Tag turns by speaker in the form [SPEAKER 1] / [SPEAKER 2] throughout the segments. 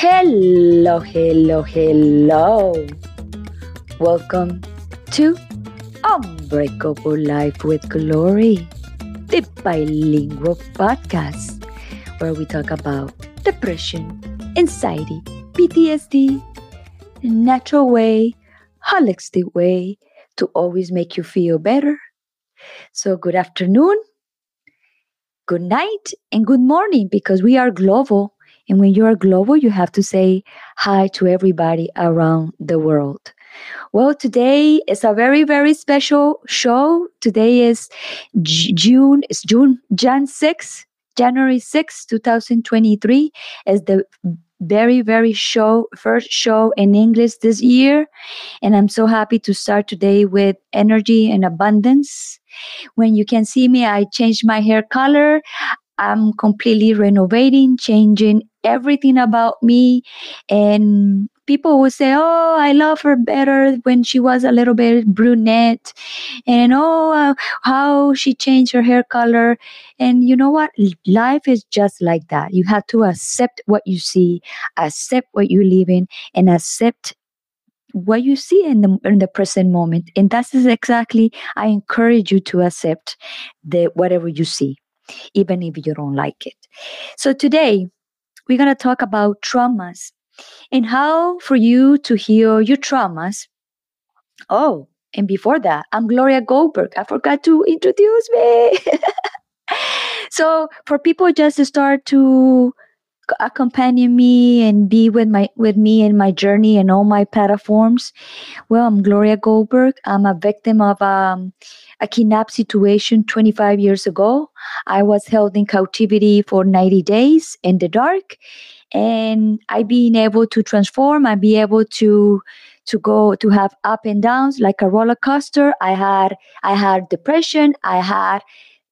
[SPEAKER 1] Hello, hello, hello. Welcome to Unbreakable Life with Glory, the bilingual podcast where we talk about depression, anxiety, PTSD, the natural way, holistic way to always make you feel better. So, good afternoon, good night, and good morning because we are global. And when you are global, you have to say hi to everybody around the world. Well, today is a very, very special show. Today is June, it's June, Jan 6, January 6, 2023, is the very, very show, first show in English this year. And I'm so happy to start today with energy and abundance. When you can see me, I changed my hair color. I'm completely renovating, changing everything about me. And people will say, Oh, I love her better when she was a little bit brunette. And oh, uh, how she changed her hair color. And you know what? Life is just like that. You have to accept what you see, accept what you live in, and accept what you see in the in the present moment. And that's exactly I encourage you to accept the whatever you see, even if you don't like it. So today we're gonna talk about traumas and how for you to heal your traumas. Oh, and before that, I'm Gloria Goldberg. I forgot to introduce me. so for people just to start to accompany me and be with my with me in my journey and all my platforms well i'm gloria goldberg i'm a victim of um, a kidnap situation 25 years ago i was held in captivity for 90 days in the dark and i being able to transform i be able to to go to have up and downs like a roller coaster i had i had depression i had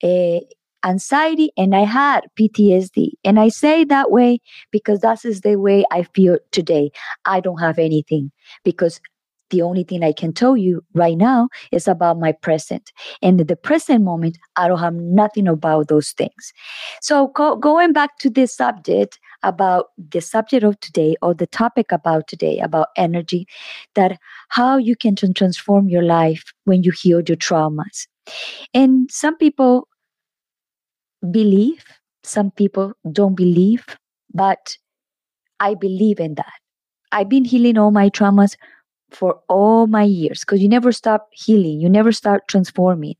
[SPEAKER 1] a anxiety and I had PTSD. And I say that way because that is the way I feel today. I don't have anything because the only thing I can tell you right now is about my present. And the present moment, I don't have nothing about those things. So go, going back to this subject about the subject of today or the topic about today about energy, that how you can transform your life when you heal your traumas. And some people believe. Some people don't believe, but I believe in that. I've been healing all my traumas for all my years because you never stop healing, you never start transforming.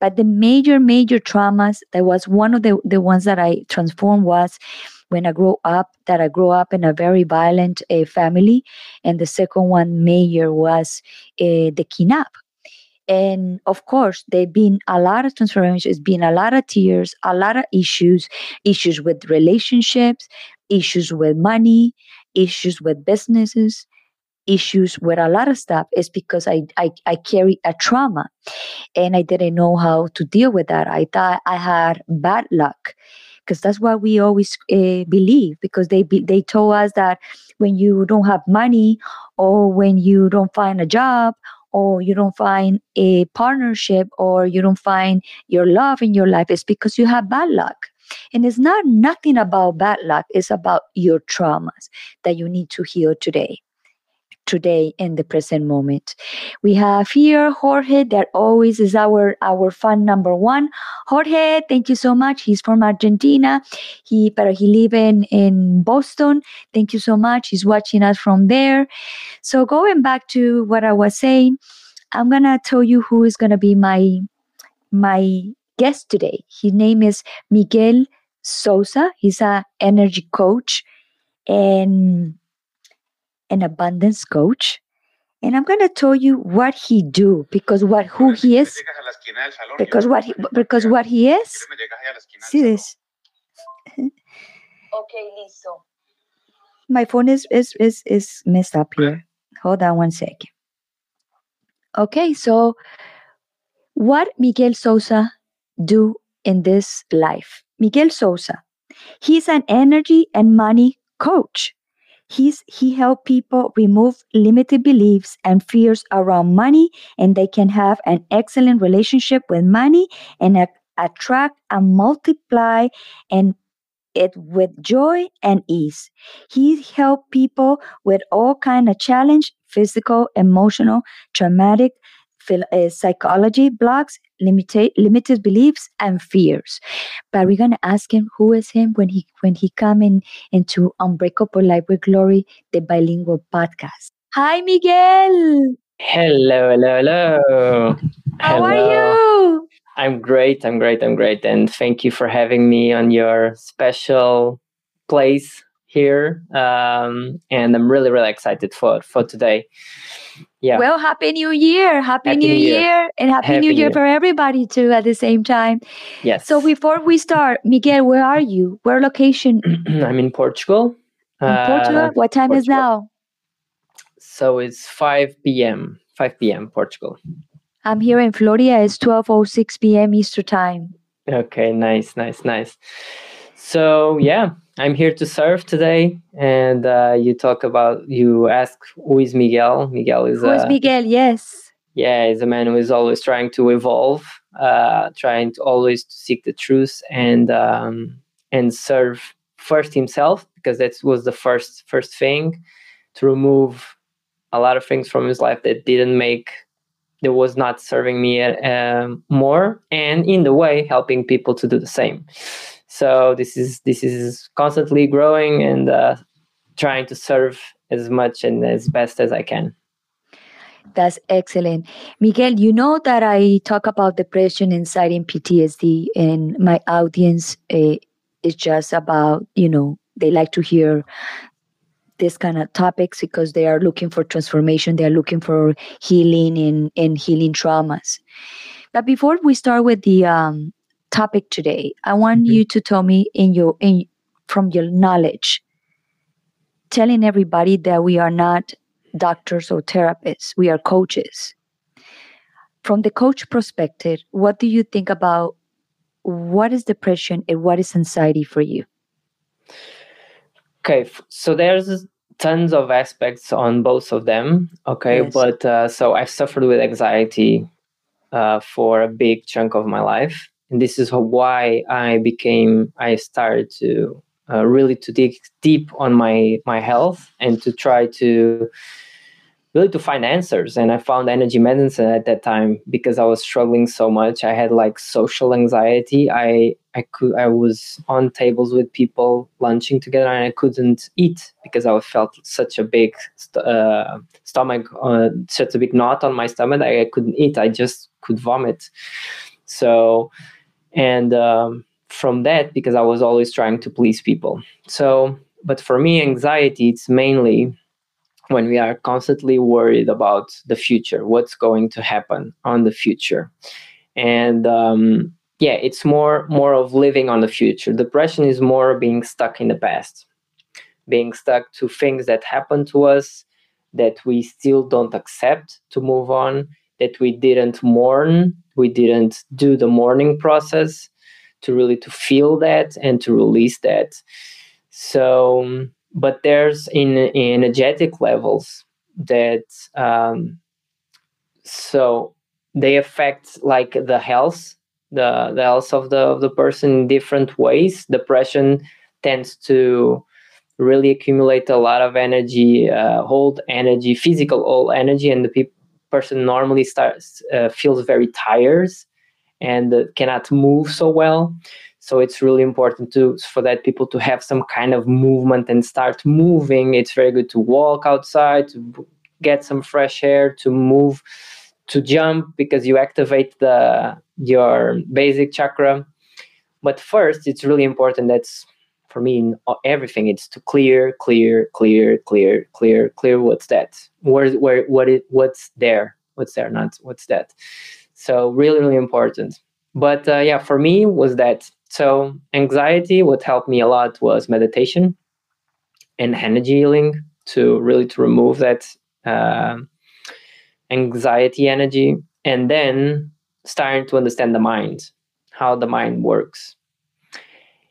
[SPEAKER 1] But the major, major traumas that was one of the, the ones that I transformed was when I grew up, that I grew up in a very violent uh, family. And the second one, major, was uh, the kidnap and of course, there have been a lot of transformations, been a lot of tears, a lot of issues, issues with relationships, issues with money, issues with businesses, issues with a lot of stuff. is because I, I, I carry a trauma and I didn't know how to deal with that. I thought I had bad luck because that's what we always uh, believe because they be, they told us that when you don't have money or when you don't find a job or you don't find a partnership or you don't find your love in your life it's because you have bad luck and it's not nothing about bad luck it's about your traumas that you need to heal today today in the present moment. We have here Jorge that always is our our fan number one. Jorge, thank you so much. He's from Argentina. He but he live in, in Boston. Thank you so much. He's watching us from there. So going back to what I was saying, I'm gonna tell you who is gonna be my my guest today. His name is Miguel Souza. He's a energy coach and an abundance coach. And i'm going to tell you what he do because what who he is because what he, because what he is see this. Okay listo. My phone is is is is messed up here. Hold on one second. Okay so what miguel souza do in this life? Miguel souza he's an energy and money coach He's, he helped people remove limited beliefs and fears around money, and they can have an excellent relationship with money and a, attract and multiply and it with joy and ease. He helped people with all kind of challenge, physical, emotional, traumatic, uh, psychology blocks, limited limited beliefs and fears. But we're gonna ask him who is him when he when he come in into Unbreakable Life with Glory, the bilingual podcast. Hi, Miguel.
[SPEAKER 2] Hello, hello, hello.
[SPEAKER 1] How hello. are you?
[SPEAKER 2] I'm great. I'm great. I'm great. And thank you for having me on your special place here. Um, and I'm really, really excited for for today.
[SPEAKER 1] Yeah. Well, happy New Year! Happy, happy New, year. year. and happy, happy New, year, year for everybody too at the same time.
[SPEAKER 2] Yes.
[SPEAKER 1] So before we start, Miguel, where are you? Where location?
[SPEAKER 2] I'm in Portugal.
[SPEAKER 1] In Portugal. Uh, what time Portugal. is now?
[SPEAKER 2] So it's 5 p.m. 5 p.m. Portugal.
[SPEAKER 1] I'm here in Florida. It's 12:06 p.m. Eastern time.
[SPEAKER 2] Okay, nice, nice, nice. So yeah, I'm here to serve today, and uh, you talk about you ask who is Miguel. Miguel is
[SPEAKER 1] who is Miguel? Yes.
[SPEAKER 2] Yeah, he's a man who is always trying to evolve, uh, trying to always to seek the truth and um, and serve first himself because that was the first first thing to remove a lot of things from his life that didn't make that was not serving me uh, more and in the way helping people to do the same so this is this is constantly growing and uh, trying to serve as much and as best as i can.
[SPEAKER 1] That's excellent. Miguel you know that i talk about depression anxiety and ptsd and my audience uh, is just about you know they like to hear this kind of topics because they are looking for transformation they are looking for healing and, and healing traumas. But before we start with the um, topic today i want you to tell me in your in from your knowledge telling everybody that we are not doctors or therapists we are coaches from the coach perspective what do you think about what is depression and what is anxiety for you
[SPEAKER 2] Okay, so there's tons of aspects on both of them. Okay, yes. but uh, so I've suffered with anxiety uh, for a big chunk of my life, and this is why I became. I started to uh, really to dig deep on my my health and to try to really to find answers. And i found energy medicine at that time because i was struggling so much. I had like social anxiety. I i could i was on tables with people lunching together and i couldn't eat because i felt such a big uh, stomach uh, such a big knot on my stomach i couldn't eat. I just could vomit. So and um, from that because i was always trying to please people so but for me anxiety it's mainly when we are constantly worried about the future, what's going to happen on the future, and um, yeah, it's more more of living on the future. Depression is more being stuck in the past, being stuck to things that happened to us that we still don't accept to move on, that we didn't mourn, we didn't do the mourning process to really to feel that and to release that. So but there's in, in energetic levels that um, so they affect like the health the, the health of the of the person in different ways depression tends to really accumulate a lot of energy uh, hold energy physical all energy and the pe- person normally starts uh, feels very tired and uh, cannot move so well. So it's really important to for that people to have some kind of movement and start moving. It's very good to walk outside to get some fresh air to move to jump because you activate the your basic chakra. But first it's really important that's for me in everything it's to clear clear clear clear clear clear what's that. Where where what it what's there what's there not what's that. So really really important. But uh, yeah for me was that so anxiety, what helped me a lot was meditation and energy healing to really to remove that uh, anxiety energy, and then starting to understand the mind, how the mind works.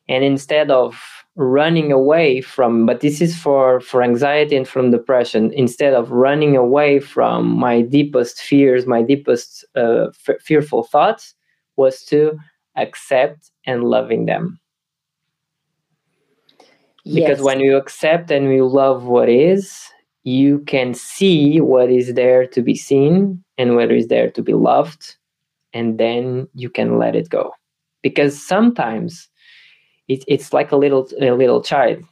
[SPEAKER 2] And instead of running away from, but this is for for anxiety and from depression. Instead of running away from my deepest fears, my deepest uh, f- fearful thoughts, was to accept and loving them.
[SPEAKER 1] yes.
[SPEAKER 2] because when you accept and you love what is you can see what is there to be seen and what is there to be loved and then you can let it go because sometimes it, it's like a little a little child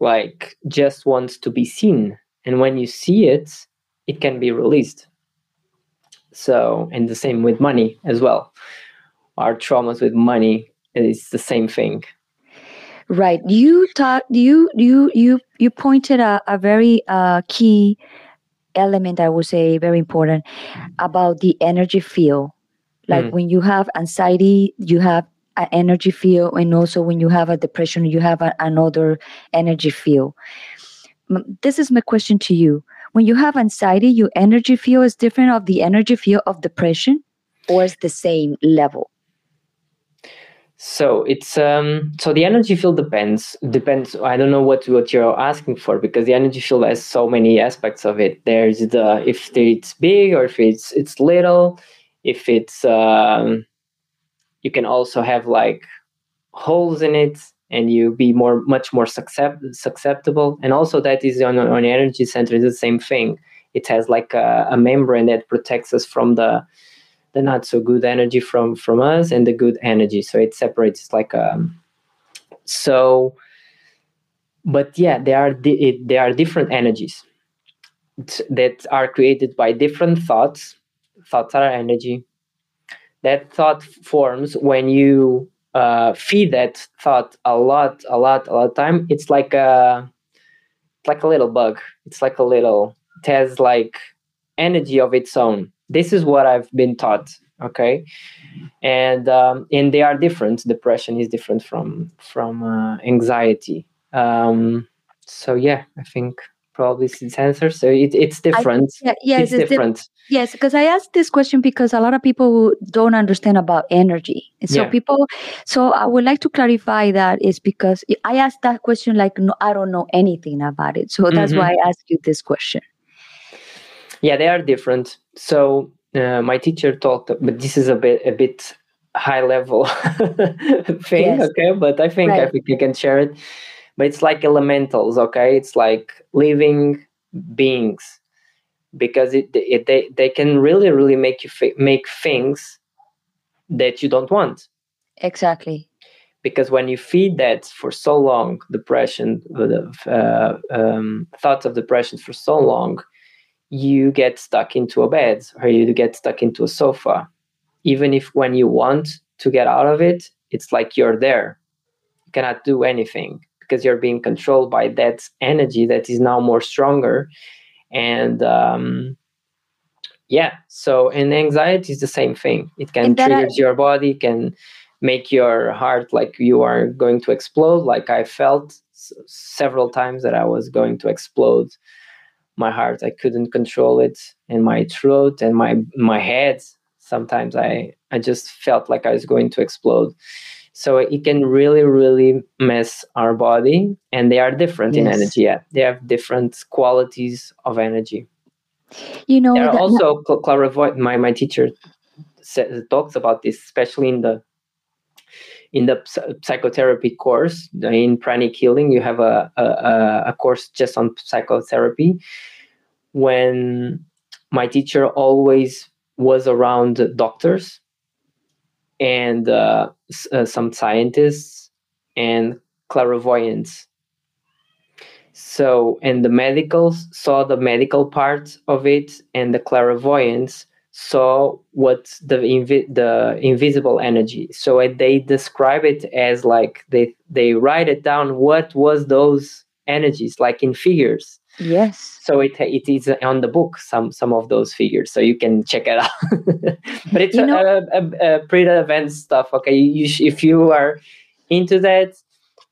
[SPEAKER 2] like just wants to be seen and when you see it it can be released so and the same with money as well our traumas with money is the same thing
[SPEAKER 1] Right. You talk. You you you you pointed a, a very uh, key element. I would say very important about the energy field. Like
[SPEAKER 2] Mm.
[SPEAKER 1] when you have anxiety, you have an energy field, and also when you have a depression, you have a, another energy field. This is my question to you. When you have anxiety, your energy field is different of the energy field of depression, or is the same level?
[SPEAKER 2] So it's um so the energy field depends depends I don't know what what you're asking for because the energy field has so many aspects of it. There's the if it's big or if it's it's little, if it's um you can also have like holes in it and you be more much more suscept- susceptible and also that is on on energy center is the same thing. It has like a, a membrane that protects us from the the not so good energy from from us and the good energy so it separates like um so but yeah there are di- it, there are different energies that are created by different thoughts thoughts are energy that thought forms when you uh, feed that thought a lot a lot a lot of time it's like a like a little bug. It's like a little it has like energy of its own. This is what i've been taught okay? And um, and they are different. Depression is different from from uh, anxiety. Um, so yeah i think probably answer so it, it's different
[SPEAKER 1] Yeah, yes,
[SPEAKER 2] it's
[SPEAKER 1] it's dif-
[SPEAKER 2] different
[SPEAKER 1] Yes, because I asked this question because a lot of people don't understand about energy. And So
[SPEAKER 2] Yeah.
[SPEAKER 1] people, so I would like to clarify that is because I asked that question like no, I don't know anything about it. So that's
[SPEAKER 2] Mhm.
[SPEAKER 1] why I asked you this question.
[SPEAKER 2] yeah they are different so uh, my teacher talked but this is a bit a bit high level thing
[SPEAKER 1] Yes.
[SPEAKER 2] okay but i think i
[SPEAKER 1] Right.
[SPEAKER 2] think you can share it but it's like elementals okay? It's like living beings. Because it, it they, they can really really make you make things that you don't want.
[SPEAKER 1] Exactly.
[SPEAKER 2] because when you feed that for so long depression uh, um, thoughts of depression for so long you get stuck into a bed or you get stuck into a sofa. Even if when you want to get out of it it's like you're there. You cannot do anything because you're being controlled by that energy that is now more stronger. And um, yeah so and anxiety is the same thing. It can
[SPEAKER 1] I-
[SPEAKER 2] trigger your body can make your heart like you are going to explode like i felt s- several times that i was going to explode. My heart i couldn't control it and my throat and my my head. Sometimes i i just felt like i was going to explode so it can really really mess our body and they are different in energy yeah. They have different qualities of energy.
[SPEAKER 1] You know,
[SPEAKER 2] there are also cl- clairvoyant my my teacher sa- talks about this especially in the in the psychotherapy course. In pranic healing you have a a- a course just on psychotherapy. When my teacher always was around doctors and uh, uh, some scientists and clairvoyants. So and the medicals saw the medical part of it and the clairvoyants saw what the invi- the invisible energy. So they describe it as like they they write it down what was those energies like in figures
[SPEAKER 1] yes.
[SPEAKER 2] so it it is on the book some some of those figures so you can check it out. But it's
[SPEAKER 1] You
[SPEAKER 2] a,
[SPEAKER 1] know-
[SPEAKER 2] a, a, a pretty advanced stuff okay? You sh- if you are into that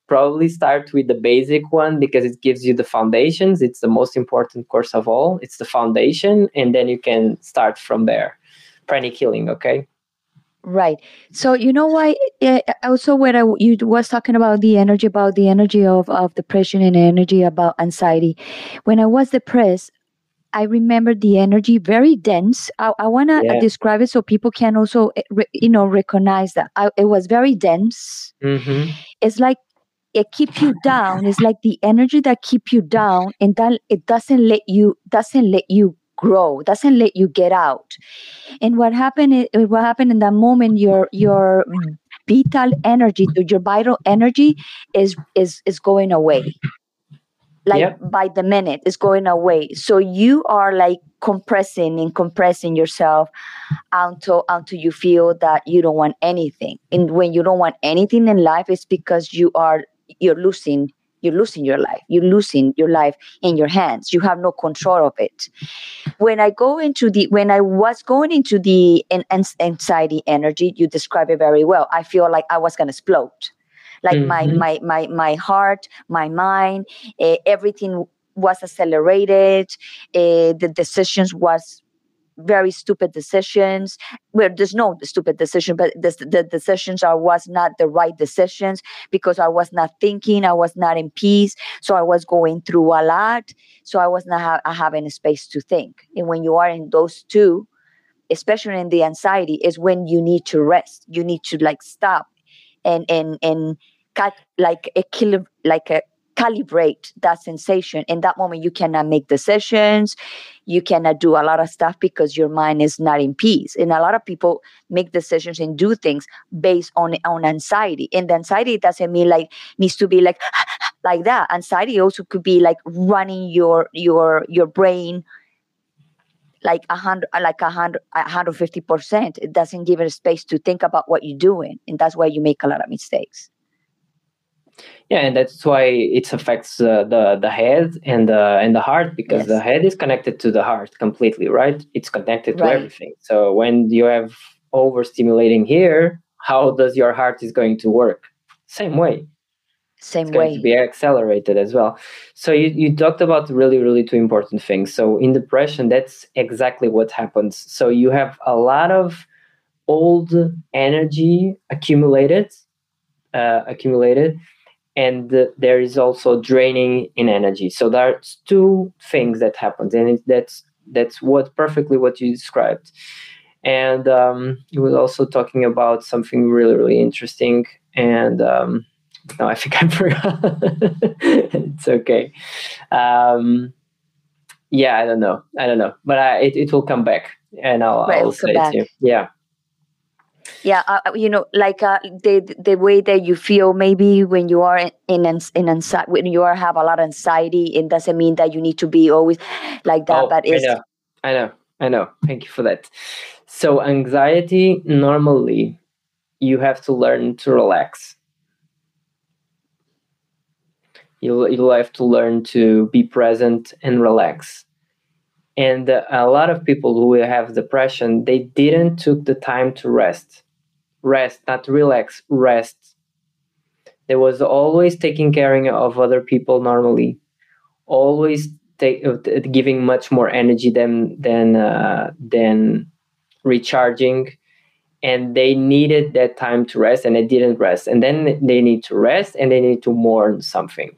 [SPEAKER 2] probably start with the basic one because it gives you the foundations. It's the most important course of all. It's the foundation and then you can start from there. Pranic healing okay
[SPEAKER 1] Right. So you know why? eh, Also, when I you was talking about the energy, about the energy of of depression and energy about anxiety. When I was depressed, I remember the energy very dense. I, I want to
[SPEAKER 2] Yeah.
[SPEAKER 1] describe it so people can also, eh, you know, recognize that I, it was very dense.
[SPEAKER 2] mm-hmm.
[SPEAKER 1] It's like it keeps you down it's like the energy that keep you down and that it doesn't let you doesn't let you grow. Doesn't let you get out. And what happened is, what happened in that moment your your vital energy your vital energy is is is going away. Like yep. by the minute is going away. So you are like compressing and compressing yourself until until you feel that you don't want anything. And when you don't want anything in life it's because you are you're losing you're losing your life. You're losing your life in your hands. You have no control of it. When i go into the when i was going into the anxiety energy you describe it very well. I feel like i was going to explode. Like mm-hmm. my my my my heart my mind uh, everything was accelerated. Uh, the decisions was very stupid decisions. Where there's no stupid decision but the, the decisions are was not the right decisions because i was not thinking i was not in peace. So i was going through a lot. So i was not ha- having a space to think. And when you are in those two especially in the anxiety is when you need to rest. You need to like stop and and and cut like a kilo like a calibrate that sensation. In that moment you cannot make decisions. You cannot do a lot of stuff because your mind is not in peace. And a lot of people make decisions and do things based on on anxiety. And the anxiety doesn't mean like needs to be like like that. Anxiety also could be like running your your your brain like a hundred like a hundred hundred fifty percent. It doesn't give it a space to think about what you're doing. And that's why you make a lot of mistakes
[SPEAKER 2] yeah and that's why it affects uh, the the head and the and the heart because yes. the head is connected to the heart completely right? It's connected to everything. So when you have overstimulating here how does your heart is going to work? Same way.
[SPEAKER 1] Same
[SPEAKER 2] it's
[SPEAKER 1] way
[SPEAKER 2] going to be accelerated as well. So you, you talked about really really two important things. So in depression that's exactly what happens. So you have a lot of old energy accumulated uh, accumulated and there is also draining in energy. So there's two things that happens and it, that's that's what perfectly what you described. And um, he was also talking about something really really interesting and um, no i think i forgot. It's okay. Um, yeah i don't know. I don't know. But I, it, it will come back and i'll, right, I'll say it to you. yeah
[SPEAKER 1] yeah uh, uh, you know like uh, the the way that you feel maybe when you are in in, in anxiety when you are have a lot of anxiety it doesn't mean that you need to be always like that
[SPEAKER 2] oh,
[SPEAKER 1] but
[SPEAKER 2] it's I know, I know. I know. Thank you for that. So anxiety normally you have to learn to relax. You you have to learn to be present and relax and a lot of people who have depression they didn't took the time to rest. Rest not relax rest. There was always taking care of other people normally. Always take, uh, giving much more energy than than uh, than recharging. And they needed that time to rest and they didn't rest. And then they need to rest and they need to mourn something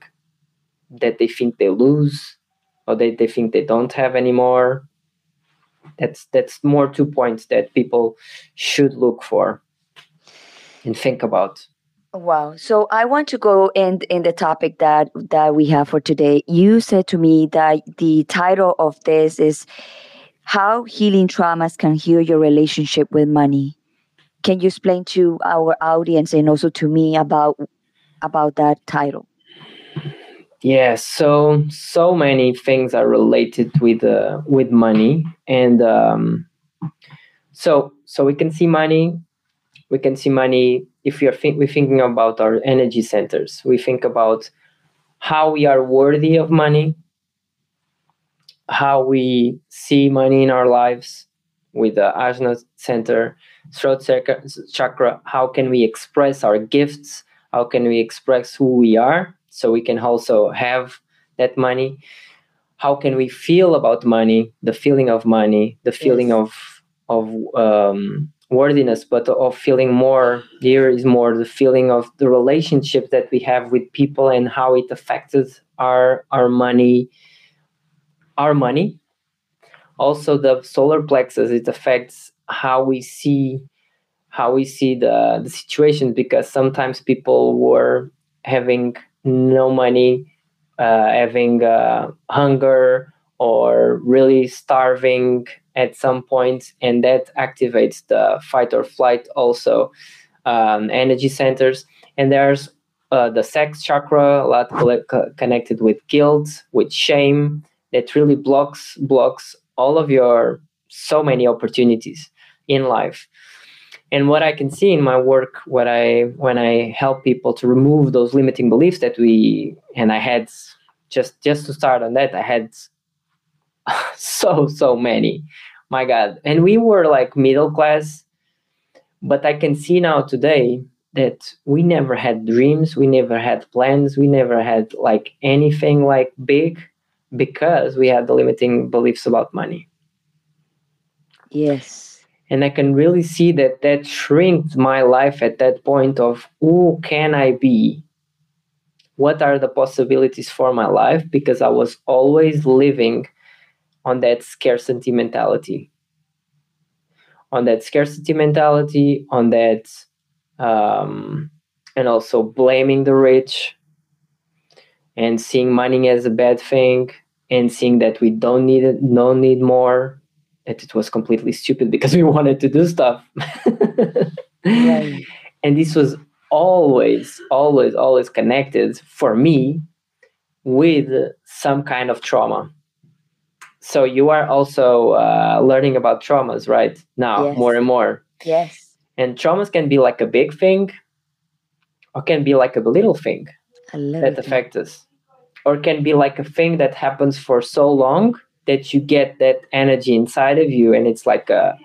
[SPEAKER 2] that they think they lose or they, they think they don't have anymore. That's that's more two points that people should look for and think about.
[SPEAKER 1] Wow. So i want to go in in the topic that that we have for today. You said to me that the title of this is how healing traumas can heal your relationship with money. Can you explain to our audience and also to me about about that title
[SPEAKER 2] yeah, so so many things are related with uh, with money, and um, so so we can see money. We can see money if we are we're thinking about our energy centers. We think about how we are worthy of money, how we see money in our lives with the Ajna Center, throat chakra. How can we express our gifts? How can we express who we are? So we can also have that money. How can we feel about money? The feeling of money the feeling yes. of of um, worthiness but of feeling more here is more. The feeling of the relationship that we have with people and how it affected our our money our money. Also the solar plexus it affects how we see how we see the the situation because sometimes people were having no money, uh, having uh, hunger or really starving at some point, and that activates the fight or flight also um, energy centers. And there's uh, the sex chakra, a lot connected with guilt, with shame, that really blocks blocks all of your so many opportunities in life. And what I can see in my work, what I when I help people to remove those limiting beliefs that we and I had just just to start on that, I had so so many. My God, and we were like middle class, but I can see now today that we never had dreams, we never had plans, we never had like anything like big because we had the limiting beliefs about money.
[SPEAKER 1] Yes
[SPEAKER 2] and i can really see that that shrinked my life at that point of who can i be? What are the possibilities for my life? Because i was always living on that scarcity mentality. On that scarcity mentality on that um, and also blaming the rich and seeing money as a bad thing and seeing that we don't need it don't need more that it was completely stupid because we wanted to do stuff. right. And this was always, always, always connected for me with some kind of trauma. So you are also uh, learning about traumas right now yes. more and more.
[SPEAKER 1] Yes.
[SPEAKER 2] And traumas can be like a big thing or can be like a little thing that affects us or can be like a thing that happens for so long that you get that energy inside of you and it's like a,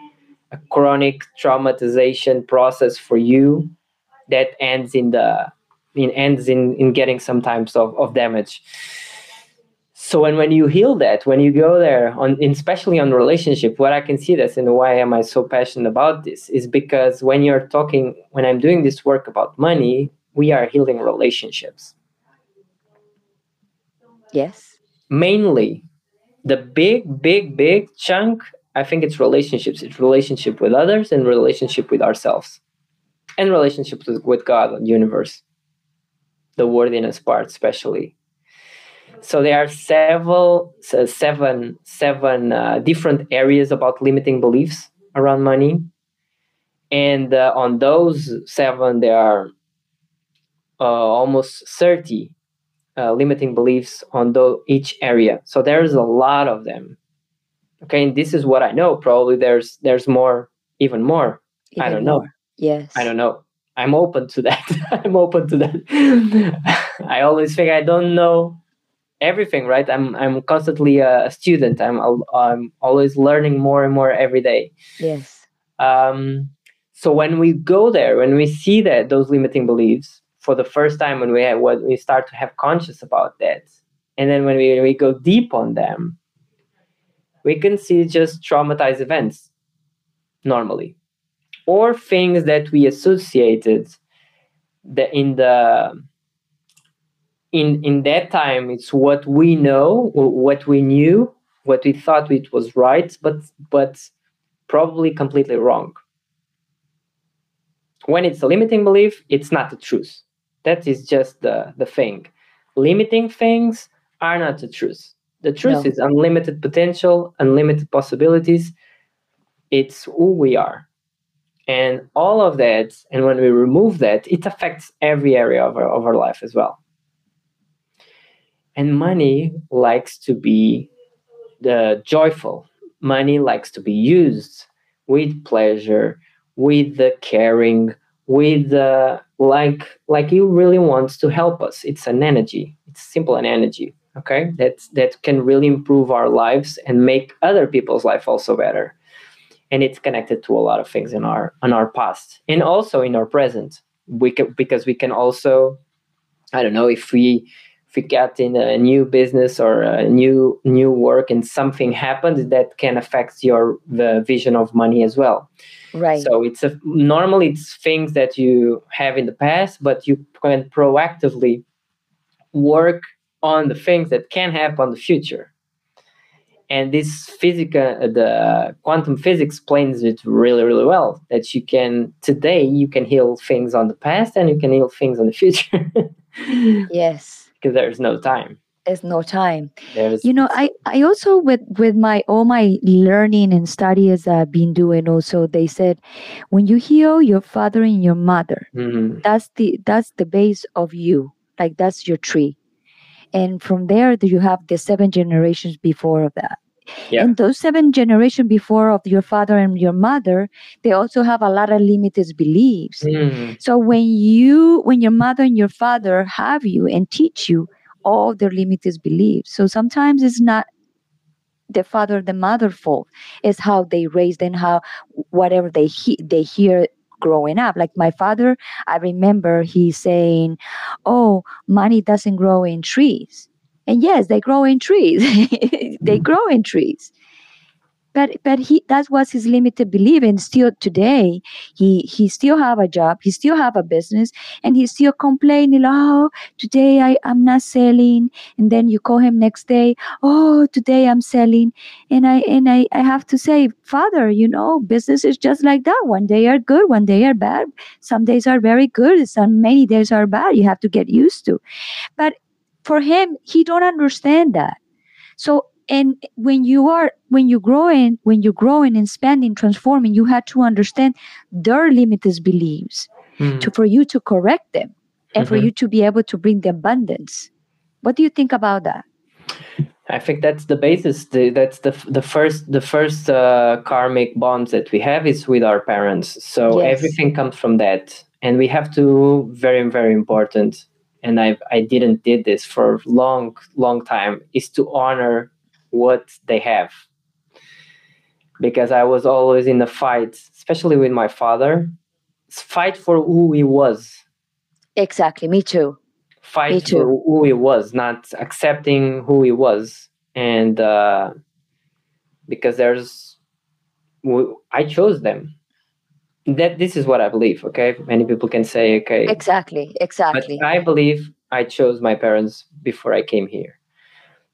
[SPEAKER 2] a chronic traumatization process for you that ends in the in ends in in getting some types of, of damage. So when, when you heal that when you go there on especially on relationship what i can see this and why am i so passionate about this is because when you're talking when i'm doing this work about money we are healing relationships.
[SPEAKER 1] Yes.
[SPEAKER 2] Mainly the big, big, big chunk, I think it's relationships. It's relationship with others and relationship with ourselves, and relationships with, with God and universe, the worthiness part especially. So there are several, so seven, seven uh, different areas about limiting beliefs around money, and uh, on those seven, there are uh, almost thirty uh, limiting beliefs on the, each area. So there's a lot of them. Okay, and this is what I know. Probably there's there's more, even more. Even I don't more. know.
[SPEAKER 1] Yes.
[SPEAKER 2] I don't know. I'm open to that. I'm open to that. I always think I don't know everything, right? I'm I'm constantly a student. I'm I'm always learning more and more every day.
[SPEAKER 1] Yes.
[SPEAKER 2] Um, so when we go there, when we see that those limiting beliefs, for the first time when we have, when we start to have conscious about that. And then when we, we go deep on them we can see just traumatized events normally or things that we associated that in the in in that time it's what we know what we knew what we thought it was right but but probably completely wrong. When it's a limiting belief it's not the truth that is just the, the thing. Limiting things are not the truth. The truth no. is unlimited potential, unlimited possibilities. It's who we are. And all of that, and when we remove that, it affects every area of our, of our life as well. And money likes to be the joyful. Money likes to be used with pleasure, with the caring, with the like like you really wants to help us. It's an energy. It's simple an energy okay? That that can really improve our lives and make other people's life also better. And it's connected to a lot of things in our in our past and also in our present. We can because we can also i don't know if we if you get in a new business or a new new work and something happens that can affect your the vision of money as well
[SPEAKER 1] Right.
[SPEAKER 2] So it's a normally it's things that you have in the past, but you can proactively work on the things that can happen in the future. And this physics, uh, the quantum physics explains it really, really well. That you can today you can heal things on the past and you can heal things on the future.
[SPEAKER 1] yes
[SPEAKER 2] because there's no time.
[SPEAKER 1] There's no time.
[SPEAKER 2] There's
[SPEAKER 1] you know i i also with with my all my learning and studies i've been doing also they said when you heal your father and your mother
[SPEAKER 2] Mhm.
[SPEAKER 1] that's the that's the base of you. Like that's your tree. And from there do you have the seven generations before of that
[SPEAKER 2] Yeah.
[SPEAKER 1] and those seven generations before of your father and your mother they also have a lot of limited beliefs
[SPEAKER 2] Mm.
[SPEAKER 1] so when you when your mother and your father have you and teach you all their limited beliefs so sometimes it's not the father the mother fault it's how they raised and how whatever they he, they hear growing up like my father i remember he saying oh money doesn't grow in trees and yes they grow in trees. They mm-hmm. grow in trees. But but he that was his limited belief and still today he he still have a job he still have a business and he still complaining oh today i i'm not selling. And then you call him next day oh today i'm selling. And i and i i have to say father you know business is just like that. One day are good one day are bad. Some days are very good some many days are bad. You have to get used to. But for him he don't understand that so and when you are when you're growing when you're growing and spending transforming you had to understand their limited beliefs
[SPEAKER 2] Mm.
[SPEAKER 1] to for you to correct them and for
[SPEAKER 2] Mhm.
[SPEAKER 1] you to be able to bring the abundance what do you think about that
[SPEAKER 2] I think that's the basis. The, that's the the first the first uh, karmic bonds that we have is with our parents. So
[SPEAKER 1] Yes.
[SPEAKER 2] everything comes from that, and we have to very very important. And I I didn't did this for long long time is to honor what they have, because I was always in a fight, especially with my father, fight for who he was
[SPEAKER 1] exactly me too
[SPEAKER 2] Fight Me
[SPEAKER 1] too.
[SPEAKER 2] for who he was, not accepting who he was, and uh, because there's, I chose them. That this is what I believe. Okay, many people can say, okay,
[SPEAKER 1] exactly
[SPEAKER 2] but
[SPEAKER 1] exactly
[SPEAKER 2] I believe I chose my parents before I came here.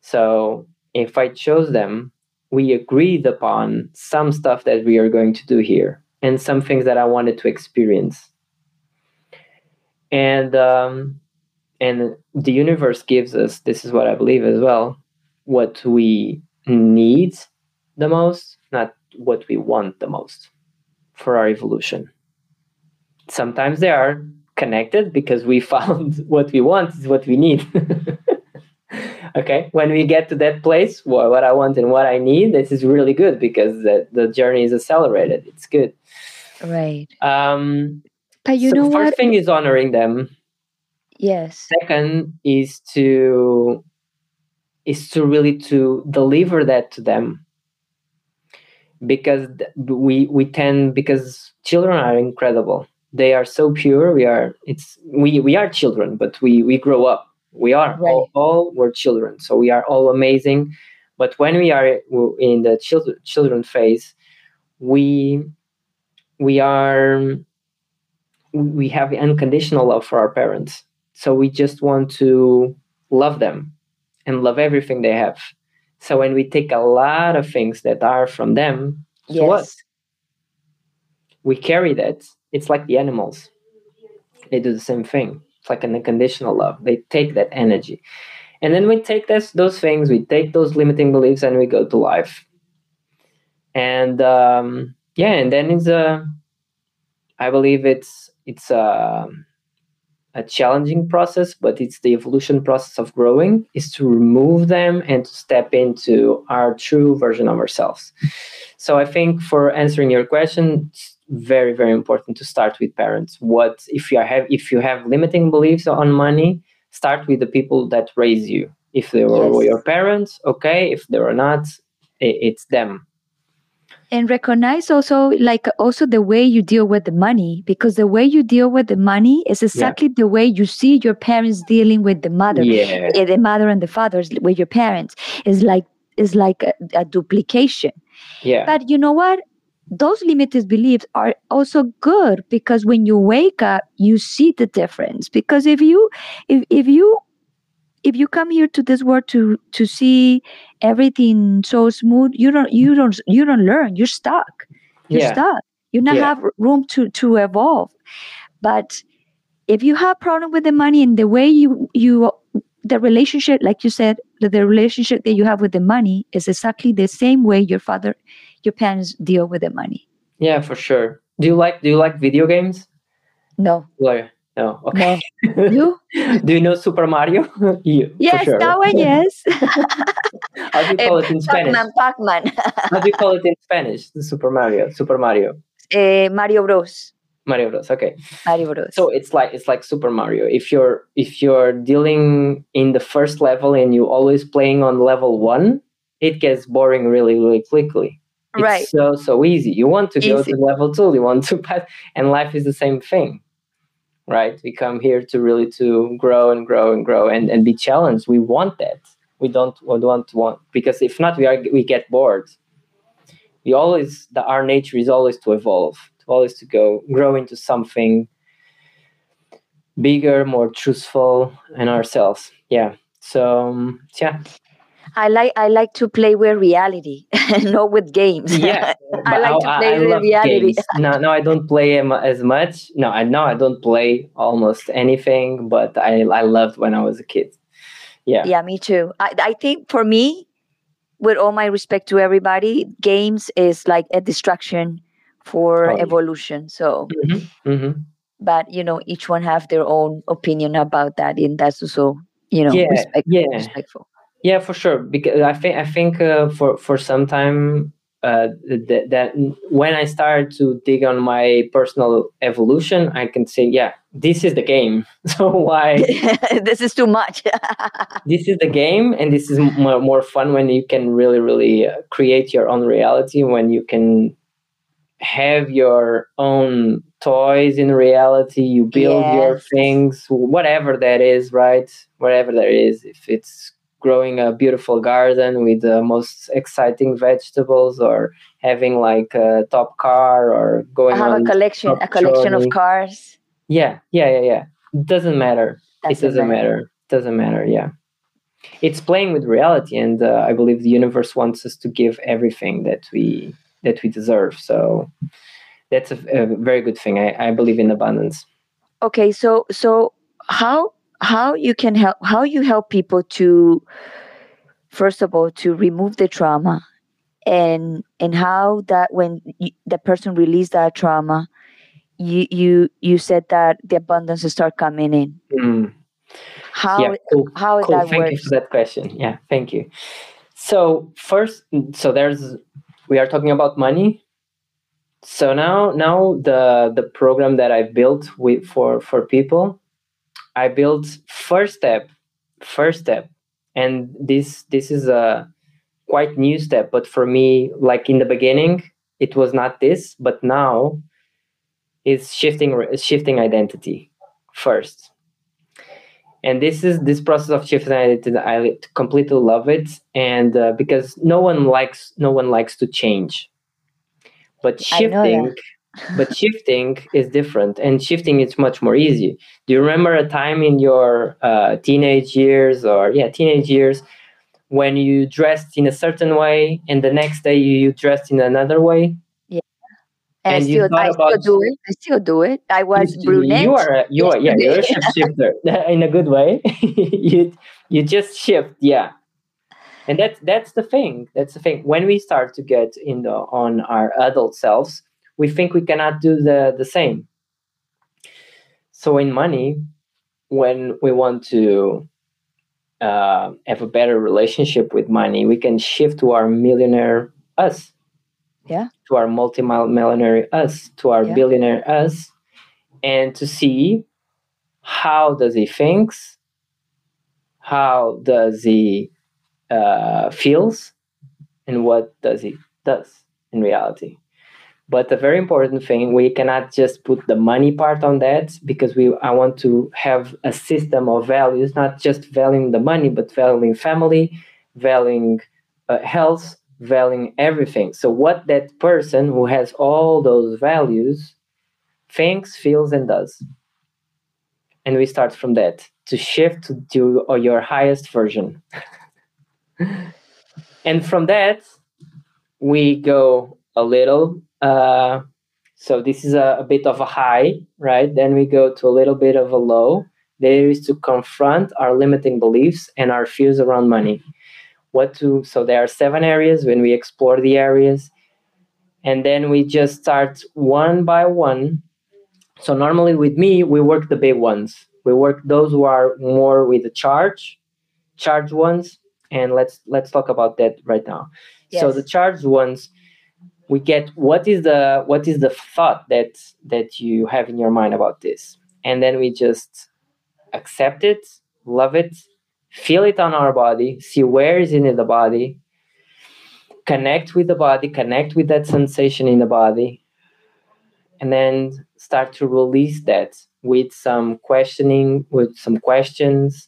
[SPEAKER 2] So if I chose them, we agreed upon some stuff that we are going to do here and some things that I wanted to experience. And um, and the universe gives us this is what I believe as well what we need the most, not what we want the most for our evolution. Sometimes they are connected because we found what we want is what we need. okay, when we get to that place, wha- what I want and what I need, this is really good because the, the journey is accelerated. It's good.
[SPEAKER 1] right
[SPEAKER 2] Um,
[SPEAKER 1] but you
[SPEAKER 2] so
[SPEAKER 1] know
[SPEAKER 2] first
[SPEAKER 1] what
[SPEAKER 2] thing is honoring them.
[SPEAKER 1] yes
[SPEAKER 2] Second is to is to really to deliver that to them because we we tend because children are incredible. They are so pure we are it's we we are children but we we grow up. We are all, all we're children so we are all amazing. But when we are in the children children phase we we are we have unconditional love for our parents. So we just want to love them and love everything they have so when we take a lot of things that are from them to
[SPEAKER 1] yes.
[SPEAKER 2] Us we carry that. It's like the animals. They do the same thing. It's like an unconditional love. They take that energy. And then we take this, those things we take those limiting beliefs and we go to life. And um, yeah and then it's a i believe it's it's a, a challenging process but it's the evolution process of growing is to remove them and to step into our true version of ourselves. So i think for answering your question it's very very important to start with parents. What if you have if you have limiting beliefs on money start with the people that raise you. If they were
[SPEAKER 1] Yes.
[SPEAKER 2] your parents okay. If they were not it's them
[SPEAKER 1] and recognize also like also the way you deal with the money because the way you deal with the money is exactly the way you see your parents dealing with the mother.
[SPEAKER 2] Yeah
[SPEAKER 1] eh, the mother and the fathers with your parents. Is like is like a, a duplication.
[SPEAKER 2] Yeah.
[SPEAKER 1] But you know what? Those limited beliefs are also good because when you wake up you see the difference. Because if you if, if you if you come here to this world to to see everything so smooth you don't you don't you don't learn. You're stuck. You're
[SPEAKER 2] yeah.
[SPEAKER 1] stuck. You not
[SPEAKER 2] Yeah.
[SPEAKER 1] have room to to evolve. But if you have problem with the money and the way you you the relationship like you said the, the relationship that you have with the money is exactly the same way your father your parents deal with the money.
[SPEAKER 2] Yeah for sure. Do you like do you like video games?
[SPEAKER 1] No.
[SPEAKER 2] Like no okay
[SPEAKER 1] no. you
[SPEAKER 2] do you know super mario you
[SPEAKER 1] yes
[SPEAKER 2] sure.
[SPEAKER 1] that one yes
[SPEAKER 2] how do you call it in spanish
[SPEAKER 1] Pac-Man, Pac-Man.
[SPEAKER 2] how do you call it in spanish the super mario super mario
[SPEAKER 1] uh, mario bros
[SPEAKER 2] Mario Bros. Okay.
[SPEAKER 1] Mario Bros.
[SPEAKER 2] So it's like it's like Super Mario. If you're if you're dealing in the first level and you're always playing on level one, it gets boring really really quickly. It's
[SPEAKER 1] right.
[SPEAKER 2] So so easy. You want to go to level two. You want to pass, and life is the same thing, right? We come here to really to grow and grow and grow and and be challenged. We want that. We don't we don't want because if not, we are we get bored. We always the our nature is always to evolve to always to go grow into something bigger more truthful in ourselves yeah so um, yeah
[SPEAKER 1] I like I like to play with reality, not with games.
[SPEAKER 2] yeah
[SPEAKER 1] I like to play with
[SPEAKER 2] love
[SPEAKER 1] reality.
[SPEAKER 2] games. no no i don't play as much no i know i don't play almost anything but i i loved when i was a kid yeah
[SPEAKER 1] yeah, me too. I I think for me, with all my respect to everybody, games is like a distraction for
[SPEAKER 2] Oh, yeah.
[SPEAKER 1] evolution. So,
[SPEAKER 2] hmm hmm
[SPEAKER 1] but you know, each one have their own opinion about that, and that's also you know
[SPEAKER 2] Yeah,
[SPEAKER 1] respect,
[SPEAKER 2] yeah.
[SPEAKER 1] respectful.
[SPEAKER 2] Yeah, for sure. Because I think I think uh, for for some time uh, that that when I started to dig on my personal evolution, I can say, yeah, this is the game. So why
[SPEAKER 1] this is too much.
[SPEAKER 2] this is the game, and this is more more fun when you can really really uh, create your own reality. When you can have your own toys in reality, you build your things, whatever that is, right? Whatever that is, if it's growing a beautiful garden with the most exciting vegetables or having like a top car or
[SPEAKER 1] I
[SPEAKER 2] going
[SPEAKER 1] have
[SPEAKER 2] on
[SPEAKER 1] a collection, a collection of cars.
[SPEAKER 2] yeah yeah yeah yeah. Doesn't matter. It doesn't matter. doesn't matter yeah. It's playing with reality and uh, i believe the universe wants us to give everything that we that we deserve. So that's a, a very good thing. I, I believe in abundance.
[SPEAKER 1] Okay so so how how you can help how you help people to first of all to remove the trauma and and how that when y the person release that trauma you you you said that the abundance start coming in.
[SPEAKER 2] Mm.
[SPEAKER 1] how
[SPEAKER 2] yeah cool,
[SPEAKER 1] how
[SPEAKER 2] cool.
[SPEAKER 1] that
[SPEAKER 2] thank you for that question. Yeah thank you. So first so there's we are talking about money. So now now the the program that i built with for for people i built first step first step. And this this is a quite new step but for me like in the beginning it was not this but now is shifting shifting identity first. And this is this process of shifting identity i completely love it. And uh, because no one likes no one likes to change. But shifting but shifting is different and shifting is much more easy. Do you remember a time in your uh, teenage years or yeah teenage years when you dressed in a certain way and the next day you, you dressed in another way?
[SPEAKER 1] And,
[SPEAKER 2] and
[SPEAKER 1] I
[SPEAKER 2] you
[SPEAKER 1] still I still do it. I still do it. I was
[SPEAKER 2] you,
[SPEAKER 1] brunette.
[SPEAKER 2] you are you are yeah you're a shapeshifter in a good way. You you just shift yeah. And that's that's the thing that's the thing. When we start to get in the on our adult selves we think we cannot do the the same so in money when we want to uh, have a better relationship with money we can shift to our millionaire us
[SPEAKER 1] Yeah.
[SPEAKER 2] to our multi-millionaire us to our
[SPEAKER 1] Yeah.
[SPEAKER 2] billionaire us and to see how does he thinks how does he uh, feels and what does he does in reality but a very important thing we cannot just put the money part on that because we i want to have a system of values not just valuing the money but valuing family valuing uh, health valuing everything. So what that person who has all those values thinks feels and does. And we start from that to shift to uh, your highest version. And from that we go a little uh, So this is a, a bit of a high, right? Then we go to a little bit of a low. There is to confront our limiting beliefs and our fears around money. What to so there are seven areas when we explore the areas and then we just start one by one. So normally with me, we work the big ones. We work those who are more with the charge, charge ones, and let's let's talk about that right now. Yes. So the charged ones, we get what is the what is the thought that that you have in your mind about this, and then we just accept it, love it, feel it on our body, see where is it in the body, connect with the body, connect with that sensation in the body, and then start to release that with some questioning, with some questions.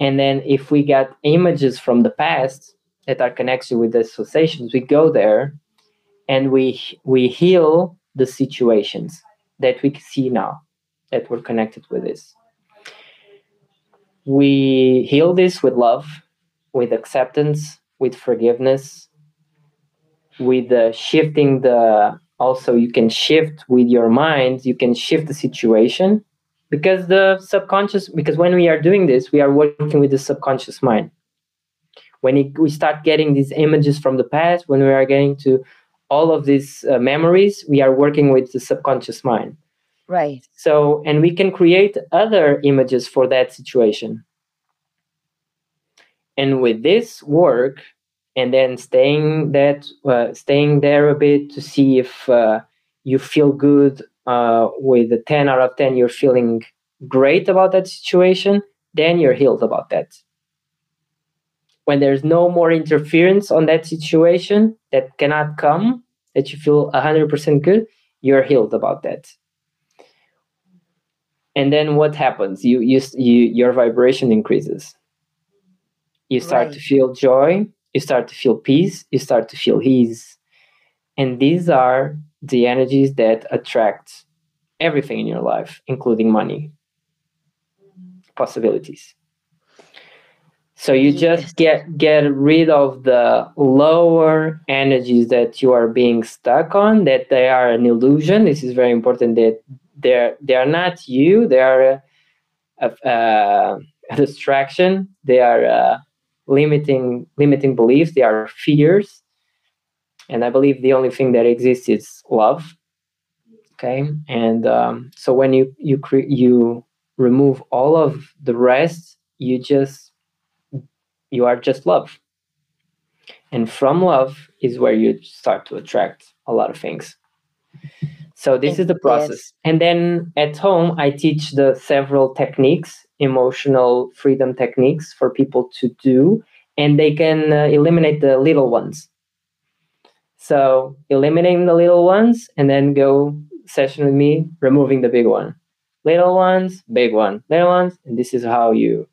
[SPEAKER 2] And then if we get images from the past that are connected with the sensations, we go there and we we heal the situations that we see now that were connected with this. We heal this with love, with acceptance, with forgiveness, with uh, shifting the also you can shift with your mind you can shift the situation because the subconscious because when we are doing this we are working with the subconscious mind when it, we start getting these images from the past when we are getting to all of these uh, memories we are working with the subconscious mind.
[SPEAKER 1] Right.
[SPEAKER 2] So and we can create other images for that situation. And with this work and then staying that uh, staying there a bit to see if uh, you feel good uh, with a 10 out of 10 you're feeling great about that situation then you're healed about that. When there's no more interference on that situation that cannot come that you feel 100% good you're healed about that and then what happens you you, you your vibration increases you start right. to feel joy you start to feel peace, you start to feel ease. And these are the energies that attract everything in your life, including money, possibilities. So you just get get rid of the lower energies that you are being stuck on, that they are an illusion. This is very important that they're they are not you, they are a, a, a distraction, they are a, limiting limiting beliefs. They are fears. And i believe the only thing that exists is love. Okay? And um, so when you you cre- you remove all of the rest you just you are just love and from love is where you start to attract a lot of things so this is the process and then at home i teach the several techniques emotional freedom techniques for people to do, and they can uh, eliminate the little ones. So eliminating the little ones, and then go session with me, removing the big one. Little ones, big one, little ones, and this is how you.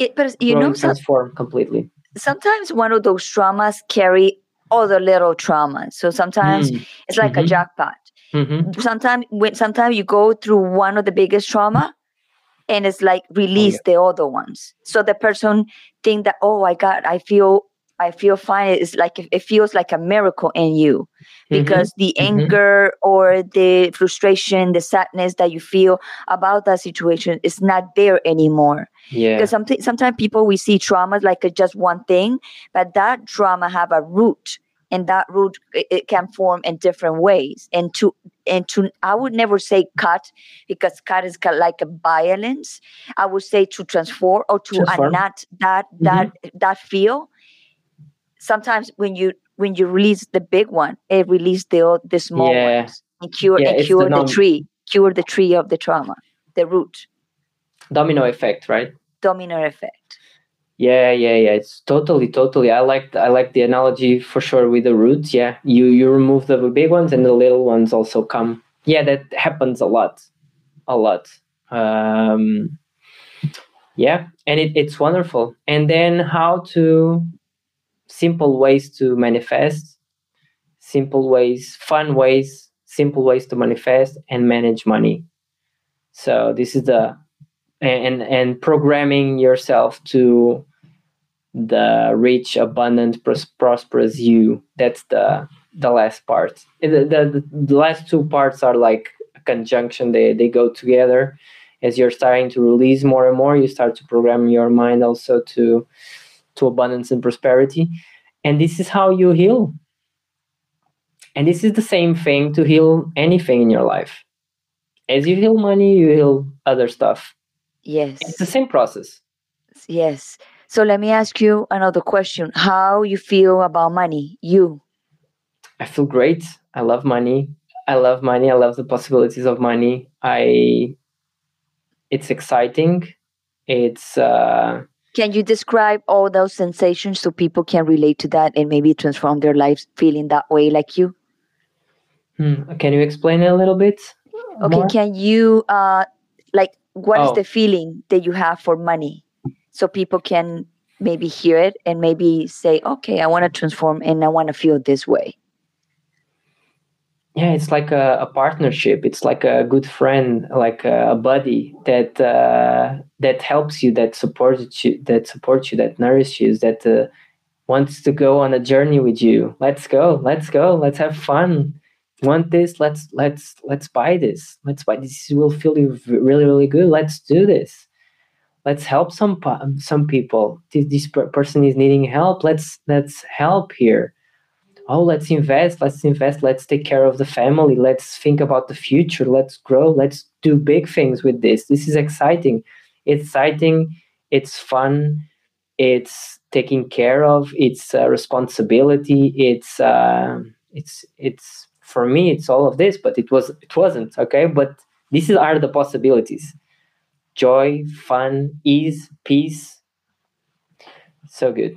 [SPEAKER 1] It, but you know,
[SPEAKER 2] transform completely.
[SPEAKER 1] Sometimes one of those traumas carry other little traumas. So sometimes mm. it's like mm-hmm. a jackpot. Mm-hmm. Sometimes when sometimes you go through one of the biggest trauma, and it's like release oh, yeah. the other ones so the person think that oh i got i feel i feel fine it's like it feels like a miracle in you mm-hmm. because mm-hmm. the anger mm-hmm. or the frustration the sadness that you feel about that situation is not there anymore
[SPEAKER 2] yeah
[SPEAKER 1] because sometimes sometimes people we see traumas like just one thing but that trauma have a root and that root it can form in different ways and to and to i would never say cut because cut is like a violence i would say to transform or to transform. not that that mm-hmm. that feel sometimes when you when you release the big one it releases the the small yeah. ones and cure yeah, and cure the, the tree cure the tree of the trauma the root
[SPEAKER 2] domino effect right
[SPEAKER 1] domino effect
[SPEAKER 2] yeah, yeah, yeah. It's totally, totally. I like I like the analogy for sure with the roots. Yeah, you you remove the big ones and the little ones also come. Yeah, that happens a lot, a lot. Um, yeah, and it, it's wonderful. And then how to simple ways to manifest, simple ways, fun ways, simple ways to manifest and manage money. So this is the and and programming yourself to the rich, abundant, pros- prosperous you. That's the the last part. The, the, the last two parts are like a conjunction, they, they go together. As you're starting to release more and more, you start to program your mind also to to abundance and prosperity. And this is how you heal. And this is the same thing to heal anything in your life. As you heal money, you heal other stuff.
[SPEAKER 1] Yes.
[SPEAKER 2] It's the same process.
[SPEAKER 1] Yes. So let me ask you another question. How you feel about money? You.
[SPEAKER 2] I feel great. I love money. I love money. I love the possibilities of money. I it's exciting. It's uh
[SPEAKER 1] can you describe all those sensations so people can relate to that and maybe transform their lives feeling that way like you?
[SPEAKER 2] Hmm. Can you explain it a little bit?
[SPEAKER 1] Okay, more? can you uh like what oh. is the feeling that you have for money? So people can maybe hear it and maybe say, okay, I want to transform and I want to feel this way
[SPEAKER 2] yeah it's like a, a, partnership. It's like a good friend like a, a buddy that uh, that helps you that supports you that supports you that nourishes you that uh, wants to go on a journey with you. Let's go let's go let's have fun. Want this? Let's let's let's buy this. Let's buy this will feel you really really good. Let's do this. Let's help some some people. This, this person is needing help. Let's let's help here oh let's invest let's invest let's take care of the family let's think about the future let's grow let's do big things with this. This is exciting. It's exciting it's fun it's taking care of it's a responsibility it's uh, it's it's for me it's all of this but it was it wasn't okay? But these are the possibilities. Joy fun ease peace. So good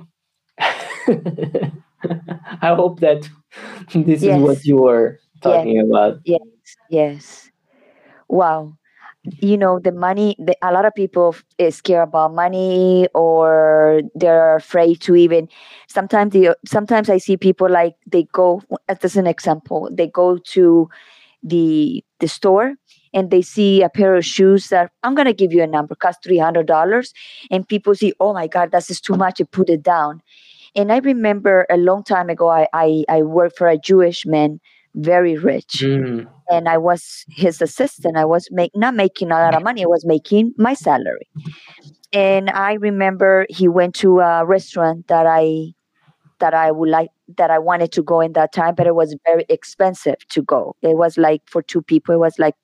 [SPEAKER 2] I hope that this yes. is what you were talking
[SPEAKER 1] yes.
[SPEAKER 2] about.
[SPEAKER 1] Yes, yes. Wow. You know, the money, the, a lot of people is eh, scared about money or they're afraid to even, sometimes they, sometimes I see people like they go, as an example, they go to the, the store and they see a pair of shoes that I'm going to give you a number, cost $300. And people see, oh my God, that's just too much and put it down. And I remember a long time ago, I, I, I worked for a Jewish man, very rich. Mm. And I was his assistant. I was make, not making a lot of money, I was making my salary. And I remember he went to a restaurant that I that I would like that I wanted to go in that time, but it was very expensive to go. It was like for two people, it was like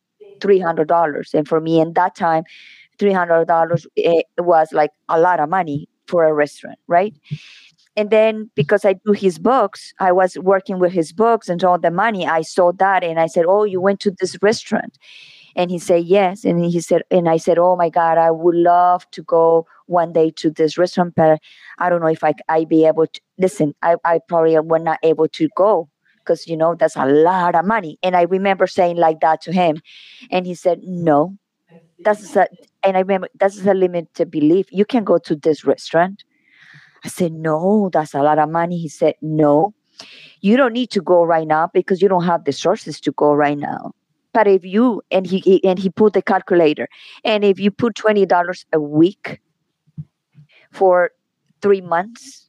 [SPEAKER 1] three hundred dollars, and for me in that time, three hundred dollars it was like a lot of money for a restaurant, right? And then because I do his books, I was working with his books and all the money. I saw that and I said, "Oh, you went to this restaurant?" And he said, "Yes." And he said, and I said, "Oh my God, I would love to go one day to this restaurant, but I don't know if I I be able to listen. I I probably was not able to go." Because you know that's a lot of money, and I remember saying like that to him, and he said, "No, that's a." And I remember that's a limited belief. You can go to this restaurant, I said, No, that's a lot of money. He said, No, you don't need to go right now because you don't have the sources to go right now. But if you and he, he and he put the calculator, and if you put twenty dollars a week for three months,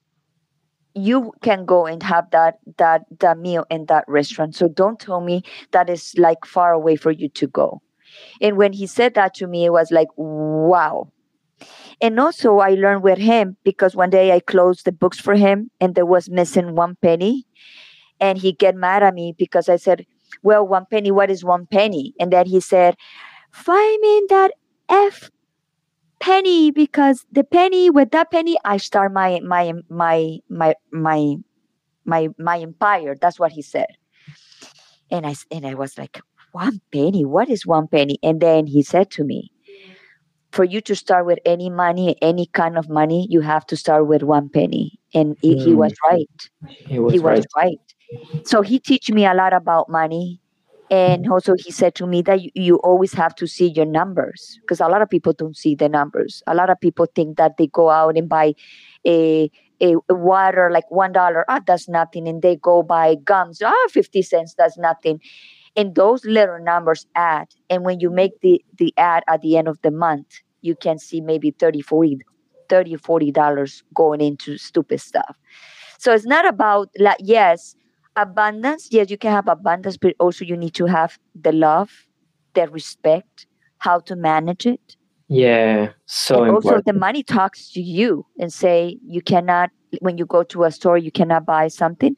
[SPEAKER 1] you can go and have that that that meal in that restaurant. So don't tell me that is like far away for you to go. And when he said that to me, it was like, wow, and also I learned with him because one day I closed the books for him and there was missing one penny. And he get mad at me because I said, Well, one penny, what is one penny? And then he said, Find me that F penny because the penny with that penny I start my my my my my my my empire. That's what he said. And I and I was like, one penny, what is one penny? And then he said to me, for you to start with any money, any kind of money, you have to start with one penny. And he, mm. he was right.
[SPEAKER 2] He was, he was right.
[SPEAKER 1] right. So he teach me a lot about money. And also he said to me that you, you always have to see your numbers because a lot of people don't see the numbers. A lot of people think that they go out and buy a, a, water like one dollar, ah, that's nothing. And they go buy gums, ah, 50 cents, that's nothing and those little numbers add and when you make the the ad at the end of the month you can see maybe 30 40 30 40 dollars going into stupid stuff. So it's not about like yes abundance. Yes you can have abundance but also you need to have the love the respect how to manage it.
[SPEAKER 2] Yeah so
[SPEAKER 1] and
[SPEAKER 2] important.
[SPEAKER 1] also the money talks to you and say you cannot when you go to a store you cannot buy something.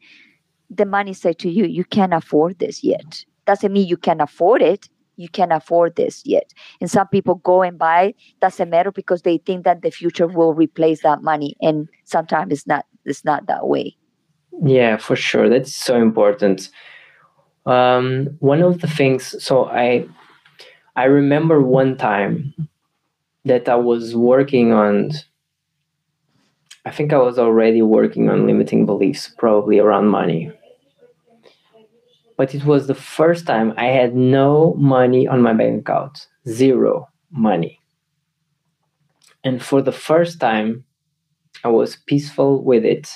[SPEAKER 1] The money say to you you can't afford this yet doesn't mean you can afford it. You can afford this yet. And some people go and buy doesn't matter because they think that the future will replace that money. And sometimes it's not it's not that way.
[SPEAKER 2] Yeah for sure. That's so important. Um, one of the things so i i remember one time that i was working on i think i was already working on limiting beliefs probably around money but it was the first time i had no money on my bank account. Zero money. And for the first time i was peaceful with it.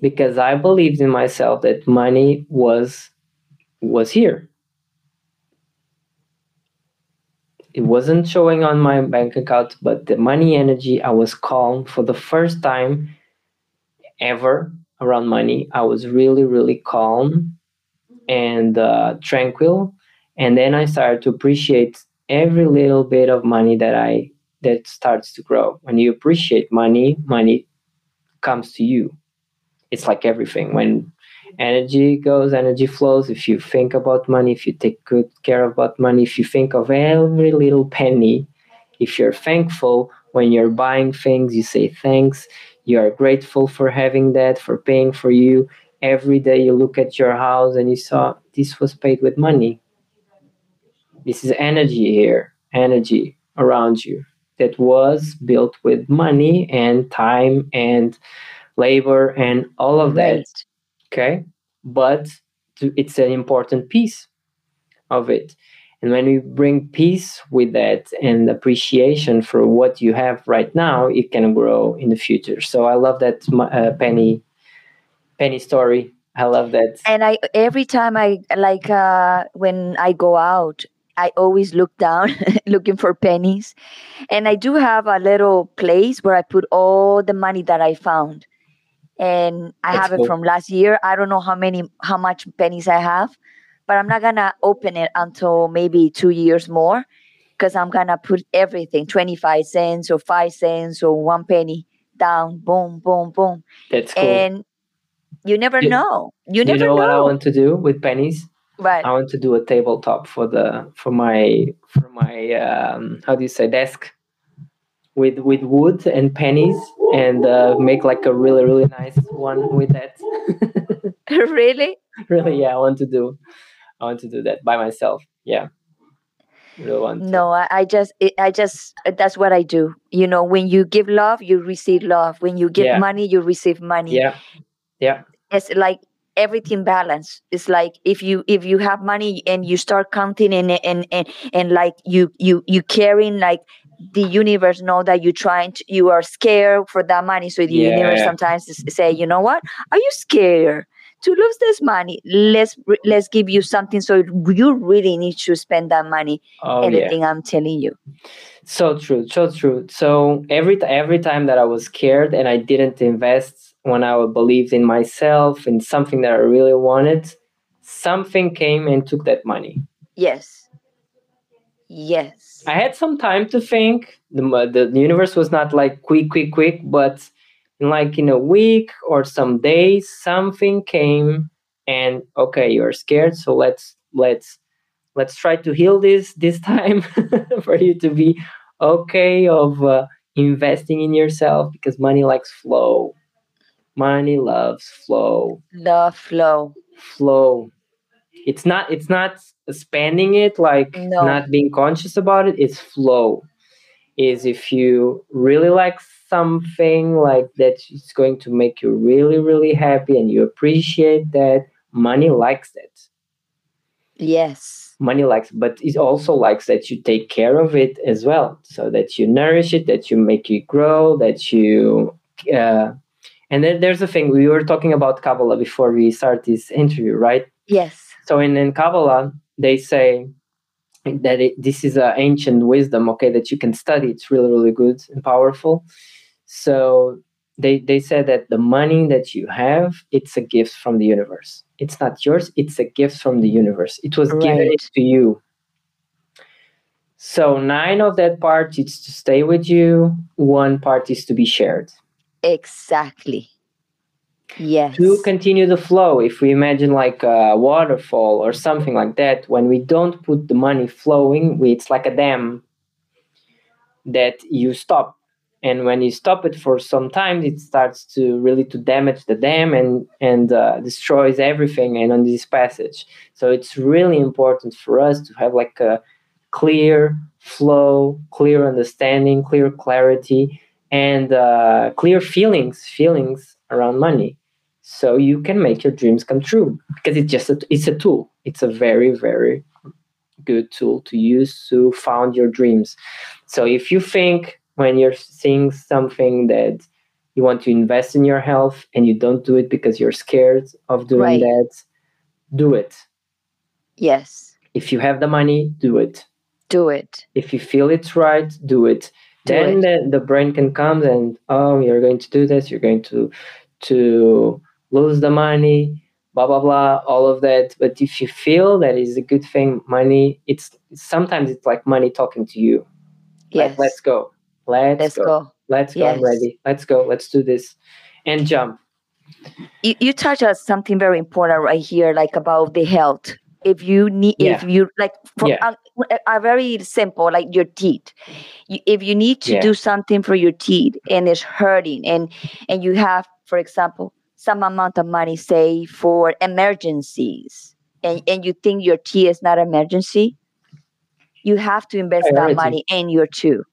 [SPEAKER 2] Because I believed in myself that money was was here. It wasn't showing on my bank account, but the money energy, I was calm for the first time ever around money. I was really, really calm and uh, tranquil. And then I started to appreciate every little bit of money that I that starts to grow. When you appreciate money, money comes to you it's like everything when energy goes energy flows if you think about money if you take good care about money if you think of every little penny if you're thankful when you're buying things you say thanks you are grateful for having that for paying for you. Every day you look at your house and you saw this was paid with money. This is energy here energy around you that was built with money and time and labor and all of that okay? But to, it's an important piece of it and when we bring peace with that and appreciation for what you have right now it can grow in the future. So i love that uh, penny penny story. I love that.
[SPEAKER 1] And i every time i like uh when i go out i always look down looking for pennies. And i do have a little place where i put all the money that i found. And i
[SPEAKER 2] That's
[SPEAKER 1] have it from last year. I don't know how many how much pennies i have but i'm not gonna open it until maybe two years more because i'm gonna put everything 25 cents or 5 cents or one penny down boom boom boom.
[SPEAKER 2] That's cool.
[SPEAKER 1] And you never
[SPEAKER 2] You-
[SPEAKER 1] know. You
[SPEAKER 2] you
[SPEAKER 1] never
[SPEAKER 2] know,
[SPEAKER 1] know,
[SPEAKER 2] what i want to do with pennies?
[SPEAKER 1] Right.
[SPEAKER 2] I want to do a tabletop for the for my for my um, how do you say desk with with wood and pennies and uh, make like a really really nice one with that.
[SPEAKER 1] really?
[SPEAKER 2] Really, yeah, I want to do I want to do that by myself. Yeah, really.
[SPEAKER 1] No I, I just it, i just that's what i do. You know when you give love you receive love. When you give
[SPEAKER 2] Yeah.
[SPEAKER 1] money you receive money.
[SPEAKER 2] Yeah, yeah,
[SPEAKER 1] it's like everything balance it's like if you if you have money and you start counting and and and, and like you you you caring like the universe know that you're trying to you are scared for that money. So the universe sometimes say you know what? Are you scared to lose this money let's let's give you something so you really need to spend that money
[SPEAKER 2] oh yeah.
[SPEAKER 1] anything i'm telling you
[SPEAKER 2] So true, so true. So every every time that I was scared and I didn't invest when I believed in myself in something that I really wanted, something came and took that money.
[SPEAKER 1] yes yes
[SPEAKER 2] I had some time to think. The the universe was not like quick, quick, quick, but like in a week or some days, something came and okay, you're scared, so let's let's let's try to heal this this time for you to be okay of uh, investing in yourself because money likes flow. Money loves flow
[SPEAKER 1] the flow
[SPEAKER 2] flow it's not it's not spending it like
[SPEAKER 1] No.
[SPEAKER 2] not being conscious about it it's flow is if you really like something like that it's going to make you really really happy and you appreciate that money likes that
[SPEAKER 1] yes
[SPEAKER 2] money likes but it also likes that you take care of it as well so that you nourish it that you make it grow that you uh, and then there's a thing we were talking about kabbalah before we start this interview right
[SPEAKER 1] yes
[SPEAKER 2] so in, in Kabbalah, they say that it, this is an ancient wisdom, okay, that you can study. It's really, really good and powerful. So they they said that the money that you have it's a gift from the universe it's not yours it's a gift from the universe it was
[SPEAKER 1] Right.
[SPEAKER 2] given to you so nine of that part is to stay with you one part is to be shared
[SPEAKER 1] Exactly. Yes.
[SPEAKER 2] to continue the flow if we imagine like a waterfall or something like that when we don't put the money flowing we, it's like a dam that you stop and when you stop it for some time it starts to really to damage the dam and and uh, destroys everything and on this passage. So it's really important for us to have like a clear flow clear understanding clear clarity and uh, clear feelings feelings around money. So you can make your dreams come true because it's just a, it's a tool. It's a very very good tool to use to found your dreams. So if you think when you're seeing something that you want to invest in your health and you don't do it because you're scared of doing
[SPEAKER 1] Right.
[SPEAKER 2] that do it
[SPEAKER 1] yes.
[SPEAKER 2] if you have the money do it
[SPEAKER 1] Do it.
[SPEAKER 2] if you feel it's right do it
[SPEAKER 1] Do
[SPEAKER 2] then
[SPEAKER 1] it.
[SPEAKER 2] The, the brain can come and oh you're going to do this you're going to to lose the money blah blah blah all of that but if you feel that is a good thing money it's sometimes it's like money talking to you
[SPEAKER 1] Yes.
[SPEAKER 2] like, let's go let's,
[SPEAKER 1] Let's
[SPEAKER 2] go.
[SPEAKER 1] go.
[SPEAKER 2] let's go i'm ready let's go let's do this and jump
[SPEAKER 1] You, you touch on something very important right here, like about the health. If you need, if you like, for
[SPEAKER 2] Yeah.
[SPEAKER 1] a, a very simple, like your teeth. You, if you need to
[SPEAKER 2] Yeah.
[SPEAKER 1] do something for your teeth and it's hurting, and and you have, for example, some amount of money, say for emergencies, and and you think your teeth is not emergency, you have to invest
[SPEAKER 2] Priority.
[SPEAKER 1] that money in your tooth.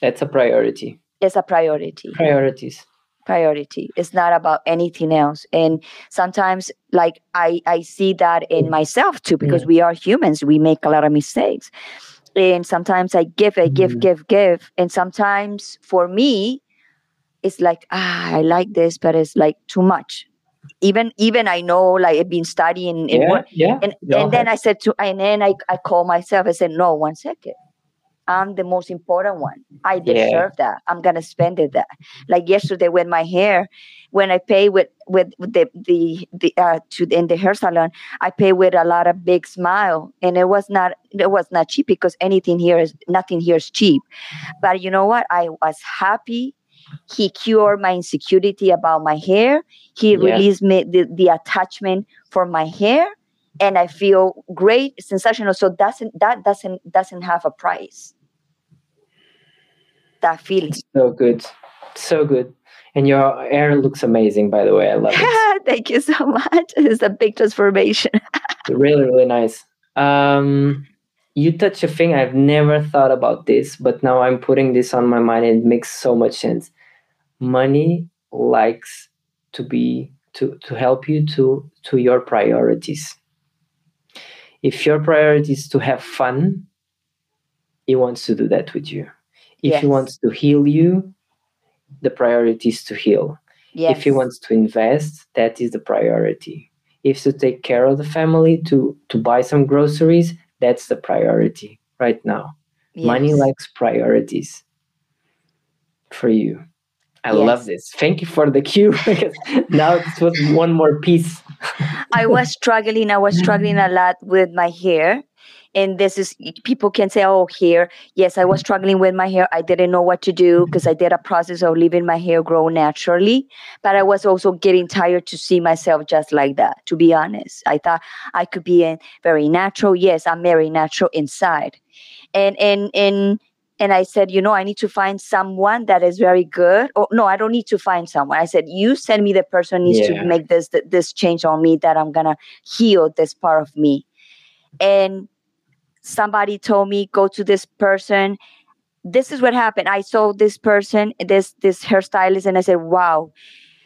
[SPEAKER 2] That's a priority.
[SPEAKER 1] It's a priority.
[SPEAKER 2] priorities.
[SPEAKER 1] Priority. It's not about anything else. And sometimes like i i see that in myself too because we are humans. We make a lot of mistakes. And sometimes i give i give
[SPEAKER 2] Mhm.
[SPEAKER 1] give give. And sometimes for me it's like ah i like this but it's like too much. Even even i know like i've been studying in
[SPEAKER 2] yeah
[SPEAKER 1] work
[SPEAKER 2] yeah.
[SPEAKER 1] and and then. I said to and then I, I call myself, I said, No, one second. I'm the most important one. I
[SPEAKER 2] Yeah.
[SPEAKER 1] deserve that. I'm gonna spend it that. Like yesterday with my hair, when I pay with with, with the the the uh to in the hair salon, I pay with a lot of big smile. And it was not it was not cheap because anything here is nothing here is cheap. But you know what? I was happy. He cured my insecurity about my hair. He
[SPEAKER 2] Yeah.
[SPEAKER 1] released me the, the attachment for my hair and I feel great, sensational. So doesn't that doesn't doesn't have a price. That feeling.
[SPEAKER 2] so good. So good. And your hair looks amazing by the way. I love it.
[SPEAKER 1] Thank you so much. It's a big transformation.
[SPEAKER 2] really really nice. Um you touch a thing i've never thought about this but now i'm putting this on my mind. And it makes so much sense. Money likes to be to to help you to to your priorities. If your priority is to have fun he wants to do that with you if
[SPEAKER 1] Yes.
[SPEAKER 2] he wants to heal you the priority is to heal
[SPEAKER 1] Yes.
[SPEAKER 2] if he wants to invest that is the priority if to take care of the family to to buy some groceries that's the priority right now money likes priorities for you i love this thank you for the cue because now this was one more piece
[SPEAKER 1] I was struggling. I was struggling a lot with my hair. And this is, people can say, oh, hair. Yes, I was struggling with my hair. I didn't know what to do mm-hmm. because I did a process of leaving my hair grow naturally. But I was also getting tired to see myself just like that, to be honest. I thought I could be a very natural. Yes, I'm very natural inside. And, and, and, and I said, you know, I need to find someone that is very good. Or no, I don't need to find someone. I said, you send me the person who needs
[SPEAKER 2] Yeah.
[SPEAKER 1] to make this this change on me that I'm gonna heal this part of me. And somebody told me, go to this person. This is what happened. I saw this person, this this hairstylist, and I said, wow,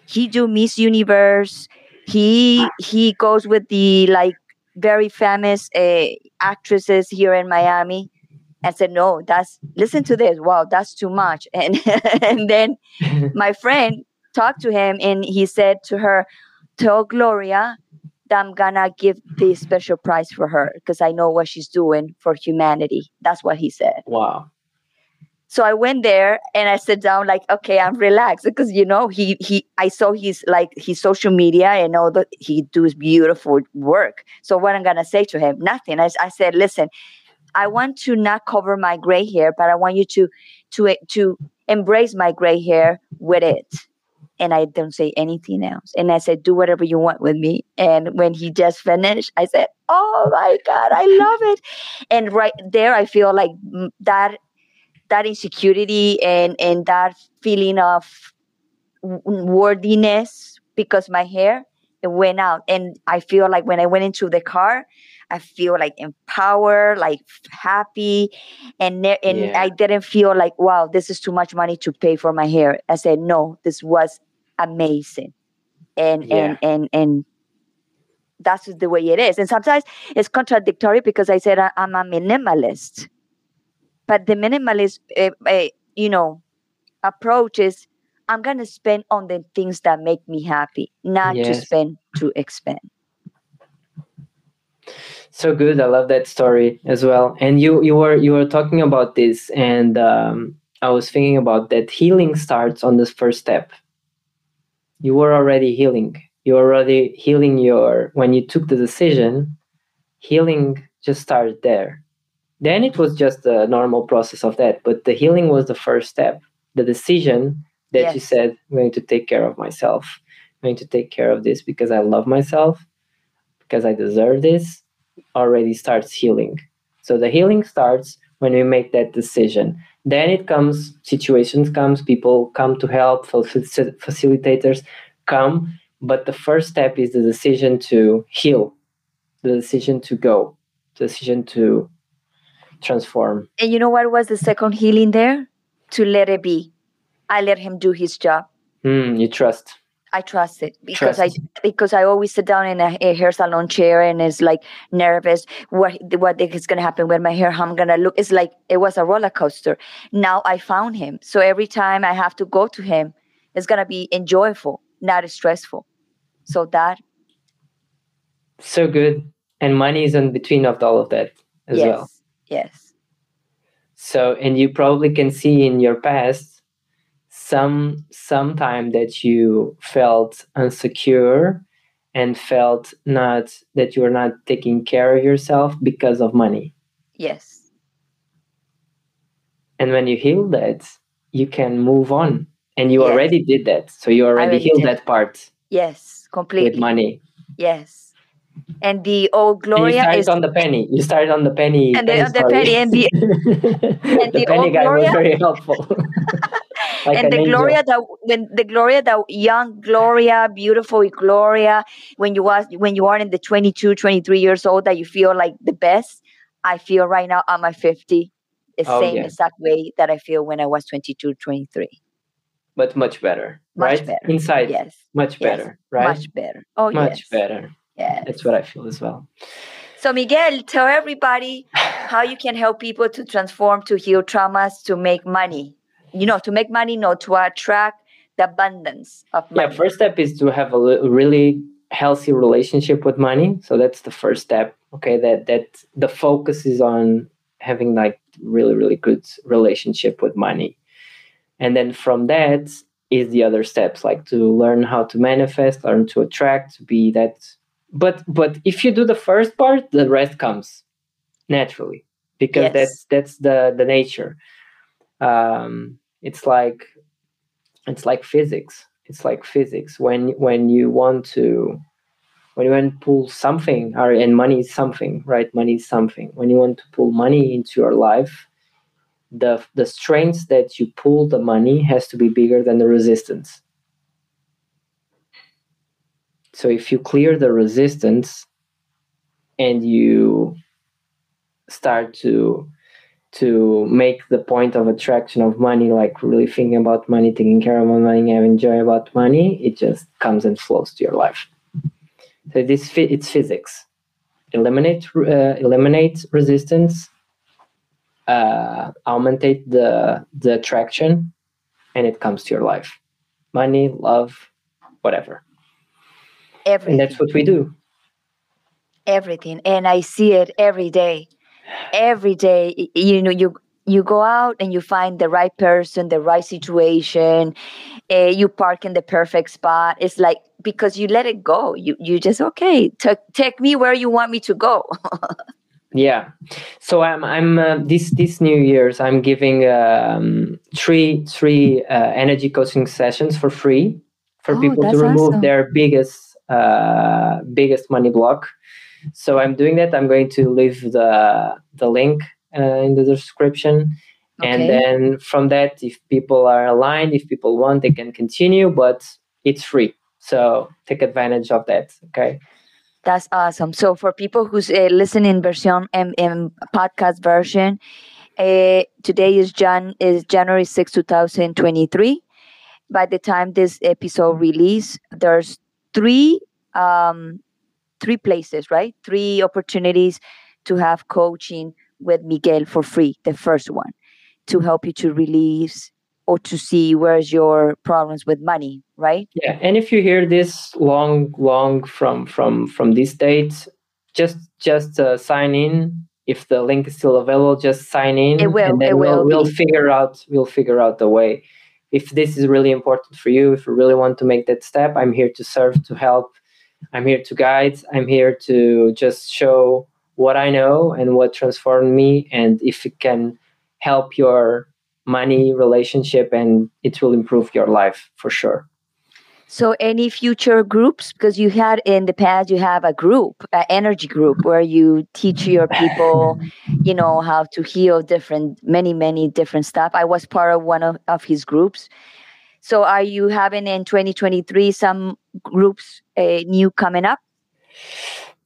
[SPEAKER 1] he do Miss Universe. He he goes with the like very famous uh, actresses here in Miami and said, no, that's listen to this. Wow, that's too much. And and then my friend talked to him and he said to her, tell Gloria I'm gonna give the special prize for her because I know what she's doing for humanity. That's what he said.
[SPEAKER 2] wow
[SPEAKER 1] So I went there and I sat down like, okay, I'm relaxed because you know he he I saw his like his social media and all that he does beautiful work. So what I'm gonna say to him? Nothing. I, I said, listen, I want to not cover my gray hair, but I want you to to to embrace my gray hair with it. And I don't say anything else. And I said, do whatever you want with me. And when he just finished, I said, oh my God, I love it. And right there, I feel like that that insecurity and and that feeling of worthiness because my hair it went out and i feel like when i went into the car i feel like empowered like happy and ne- and yeah. i didn't feel like wow this is too much money to pay for my hair i said no this was amazing and yeah. and and and that's the way it is and sometimes it's contradictory because i said i'm a minimalist but the minimalist, uh, uh, you know, approach is I'm going to spend on the things that make me happy, not yes. to spend to expend.
[SPEAKER 2] So good. I love that story as well. And you you were you were talking about this, and um, I was thinking about that healing starts on this first step. You were already healing. You were already healing your when you took the decision. Healing just started there then it was just a normal process of that. But the healing was the first step. The decision that yes. you said, I'm going to take care of myself. I'm going to take care of this because I love myself, because I deserve this, already starts healing. So the healing starts when we make that decision. Then it comes, situations comes, people come to help, facilitators come, but the first step is the decision to heal, the decision to go, the decision to transform.
[SPEAKER 1] And you know what was the second healing there? To let it be. I let him do his job.
[SPEAKER 2] Mm, you trust.
[SPEAKER 1] I trust it because trust. I because I always sit down in a, a, hair salon chair and it's like nervous. What what is going to happen with my hair? How I'm going to look? It's like it was a roller coaster. Now I found him, so every time I have to go to him, it's going to be enjoyable, not stressful. So that.
[SPEAKER 2] So good, and money is in between of all of that as
[SPEAKER 1] yes.
[SPEAKER 2] well.
[SPEAKER 1] Yes.
[SPEAKER 2] So, and you probably can see in your past some some time that you felt insecure and felt not that you were not taking care of yourself because of money.
[SPEAKER 1] Yes.
[SPEAKER 2] And when you heal that, you can move on. And you yes. already did that. So you already, already healed did. that part.
[SPEAKER 1] Yes, completely.
[SPEAKER 2] With money.
[SPEAKER 1] Yes and the old Gloria You
[SPEAKER 2] is on the penny. You started on the penny.
[SPEAKER 1] And the, the penny and the
[SPEAKER 2] and the, the penny guy Gloria, was very helpful.
[SPEAKER 1] like and the angel. Gloria that when the Gloria that young Gloria, beautiful Gloria, when you was when you are in the 22, 23 years old that you feel like the best. I feel right now I'm at 50. The oh, same yeah. exact way that I feel when I was 22, 23
[SPEAKER 2] but much better,
[SPEAKER 1] much
[SPEAKER 2] right?
[SPEAKER 1] Better.
[SPEAKER 2] Inside,
[SPEAKER 1] yes,
[SPEAKER 2] much
[SPEAKER 1] yes.
[SPEAKER 2] better, right?
[SPEAKER 1] Much better. Oh,
[SPEAKER 2] much
[SPEAKER 1] yes.
[SPEAKER 2] better.
[SPEAKER 1] Yeah.
[SPEAKER 2] That's what I feel as well.
[SPEAKER 1] So, Miguel, tell everybody how you can help people to transform, to heal traumas, to make money. You know, to make money, no, to attract the abundance of money.
[SPEAKER 2] Yeah, first step is to have a really healthy relationship with money. So that's the first step. Okay, that that the focus is on having like really really good relationship with money, and then from that is the other steps like to learn how to manifest, learn to attract, to be that but but if you do the first part the rest comes naturally because yes. that's that's the the nature um it's like it's like physics. It's like physics. When when you want to when you want to pull something or and money is something right? Money is something. When you want to pull money into your life the the strength that you pull the money has to be bigger than the resistance. So if you clear the resistance and you start to to make the point of attraction of money, like really thinking about money, taking care of money, having joy about money, it just comes and flows to your life. So this it's physics. Eliminate uh, eliminate resistance, uh, augmentate the the attraction, and it comes to your life. Money, love, whatever.
[SPEAKER 1] Everything.
[SPEAKER 2] And that's what we do.
[SPEAKER 1] Everything. And I see it every day. Every day, you know, you you go out and you find the right person the right situation uh, you park in the perfect spot. It's like because you let it go. You you just okay t- take me where you want me to go.
[SPEAKER 2] Yeah. So i'm i'm uh, this this new year's i'm giving um, three three uh, energy coaching sessions for free for oh, people to remove awesome. their biggest uh, biggest money block so i'm doing that i'm going to leave the the link uh, in the description okay. and then from that if people are aligned if people want they can continue but it's free so take advantage of that okay
[SPEAKER 1] that's awesome. So for people who's uh, listening version and, and podcast version, uh, today is Jan is January 6, 2023. By the time this episode release, there's three um, three places, right? Three opportunities to have coaching with Miguel for free. The first one to help you to release or to see where's your problems with money right
[SPEAKER 2] yeah and if you hear this long long from from from this date just just uh, sign in if the link is still available just sign in
[SPEAKER 1] it will,
[SPEAKER 2] and then
[SPEAKER 1] it
[SPEAKER 2] we'll,
[SPEAKER 1] will
[SPEAKER 2] we'll figure out we'll figure out the way if this is really important for you if you really want to make that step i'm here to serve to help i'm here to guide. I'm here to just show what i know and what transformed me and if it can help your money relationship and it will improve your life for sure.
[SPEAKER 1] So any future groups? Because you had in the past you have a group an energy group where you teach your people you know how to heal different many many different stuff. I was part of one of, of his groups so are you having in 2023 some groups uh, new coming up?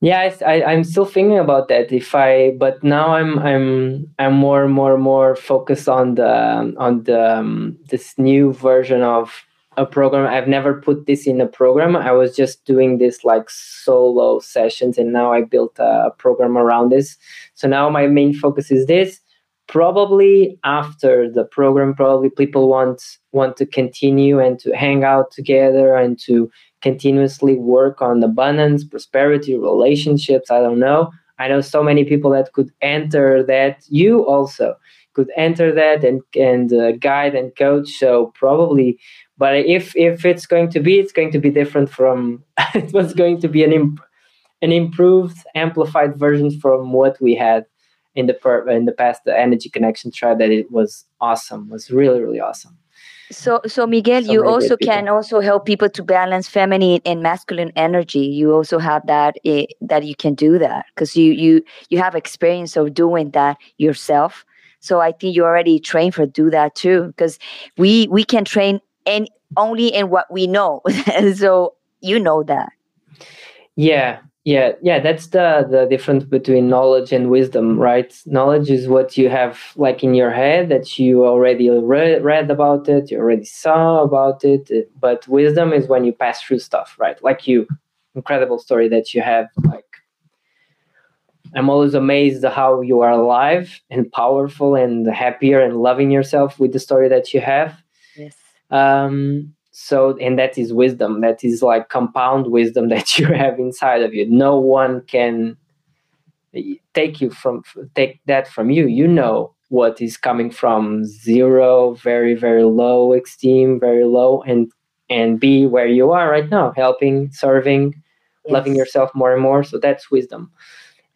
[SPEAKER 2] Yeah I, am still thinking about that. If i but now i'm i'm i'm more and more and more focused on the on the um, this new version of a program. I've never put this in a program. I was just doing this like solo sessions and now i built a program around this. So now my main focus is this probably after the program probably people want want to continue and to hang out together and to continuously work on abundance, prosperity, relationships. I don't know. I know so many people that could enter that. You also could enter that and and uh, guide and coach. So probably, but if if it's going to be, it's going to be different from. it was going to be an imp- an improved, amplified version from what we had in the per- in the past. The energy connection tribe that it was awesome. Was really really awesome.
[SPEAKER 1] So, so Miguel, so you also can also help people to balance feminine and masculine energy. You also have that uh, that you can do that because you you you have experience of doing that yourself. So I think you already trained for do that too because we we can train and only in what we know. so you know that.
[SPEAKER 2] Yeah, yeah yeah that's the the difference between knowledge and wisdom right? Knowledge is what you have like in your head that you already read, read about it you already saw about it but wisdom is when you pass through stuff right? Like you incredible story that you have like i'm always amazed how you are alive and powerful and happier and loving yourself with the story that you have.
[SPEAKER 1] Yes.
[SPEAKER 2] Um so and that is wisdom. That is like compound wisdom that you have inside of you. No one can take you from take that from you. You know what is coming from zero very very low esteem very low and and be where you are right now helping serving yes. loving yourself more and more. So that's wisdom.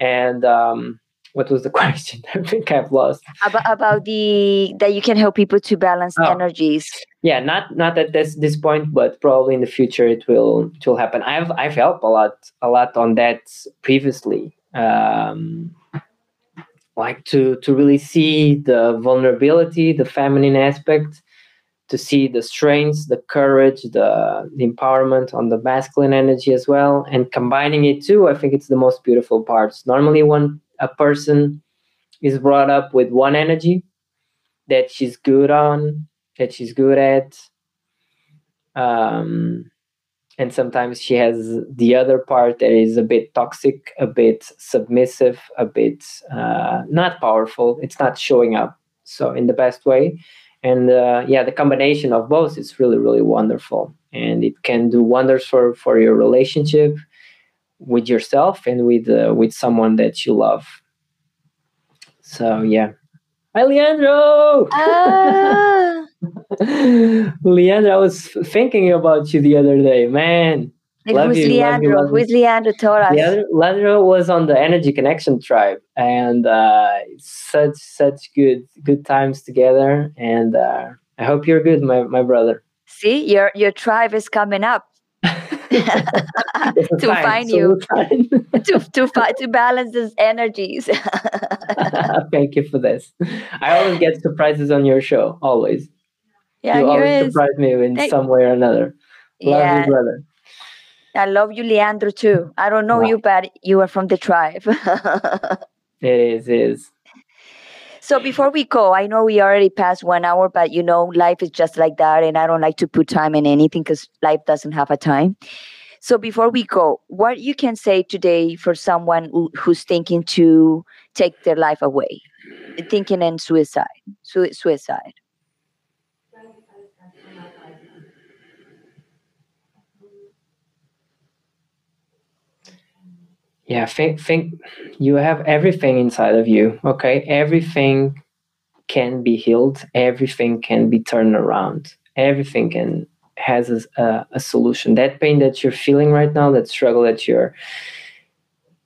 [SPEAKER 2] And um what was the question? I think I've lost.
[SPEAKER 1] About, about the that you can help people to balance oh. energies.
[SPEAKER 2] Yeah, not not at this this point, but probably in the future it will it will happen. I've I've helped a lot a lot on that previously. Um, like to to really see the vulnerability, the feminine aspect, to see the strengths, the courage, the, the empowerment on the masculine energy as well, and combining it too. I think it's the most beautiful parts. Normally, one a person is brought up with one energy that she's good on, that she's good at. Um, and sometimes she has the other part that is a bit toxic, a bit submissive, a bit uh, not powerful. It's not showing up so in the best way. And uh, yeah, the combination of both is really, really wonderful, and it can do wonders for for your relationship with yourself and with uh, with someone that you love so yeah Hi, Leandro. Ah. Leandro, I was thinking about you the other day, man.
[SPEAKER 1] Love who's you, Leandro? Love you, who's Leandro Torres?
[SPEAKER 2] Leandro, Leandro was on the Energy Connection tribe, and uh, such such good good times together. And uh, I hope you're good, my my brother.
[SPEAKER 1] See, your your tribe is coming up. to find you to to to balance these energies.
[SPEAKER 2] Thank you for this. I always get surprises on your show. Always.
[SPEAKER 1] Yeah,
[SPEAKER 2] you always
[SPEAKER 1] is.
[SPEAKER 2] surprise me in some way or another. Love yeah. you, brother.
[SPEAKER 1] I love you, Leandro, too. I don't know wow. you, but you are from the tribe.
[SPEAKER 2] it is, it is.
[SPEAKER 1] So before we go, I know we already passed one hour, but you know, life is just like that. And I don't like to put time in anything because life doesn't have a time. So before we go, what you can say today for someone who, who's thinking to take their life away, thinking in suicide, su- suicide?
[SPEAKER 2] Yeah think think you have everything inside of you okay? Everything can be healed. Everything can be turned around. Everything can has a, a, solution. That pain that you're feeling right now that struggle that you're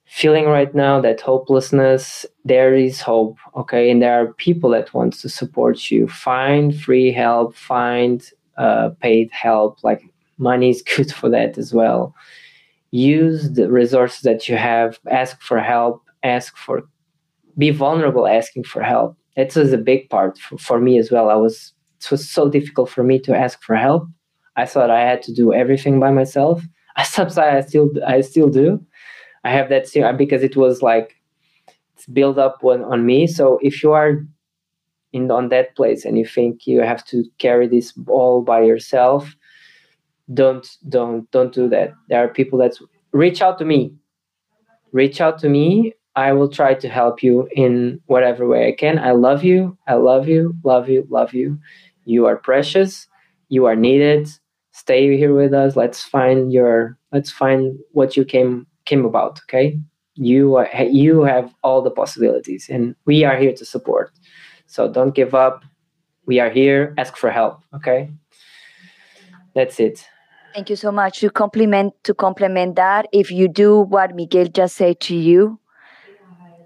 [SPEAKER 2] feeling right now that hopelessness there is hope okay? And there are people that wants to support you. Find free help find uh, paid help like money is good for that as well use the resources that you have ask for help ask for be vulnerable asking for help. That was a big part for, for me as well. I was it was so difficult for me to ask for help. I thought i had to do everything by myself. I sometimes i still i still do. I have that because it was like it's built up on, on me. So if you are in on that place and you think you have to carry this all by yourself don't don't don't do that. There are people that reach out to me. Reach out to me. I will try to help you in whatever way i can. I love you. I love you. Love you. Love you. You are precious. You are needed. Stay here with us. Let's find your let's find what you came came about okay? You are, you have all the possibilities and we are here to support. So don't give up. We are here. Ask for help okay? That's it
[SPEAKER 1] Thank you so much. To complement to complement that, if you do what Miguel just said to you,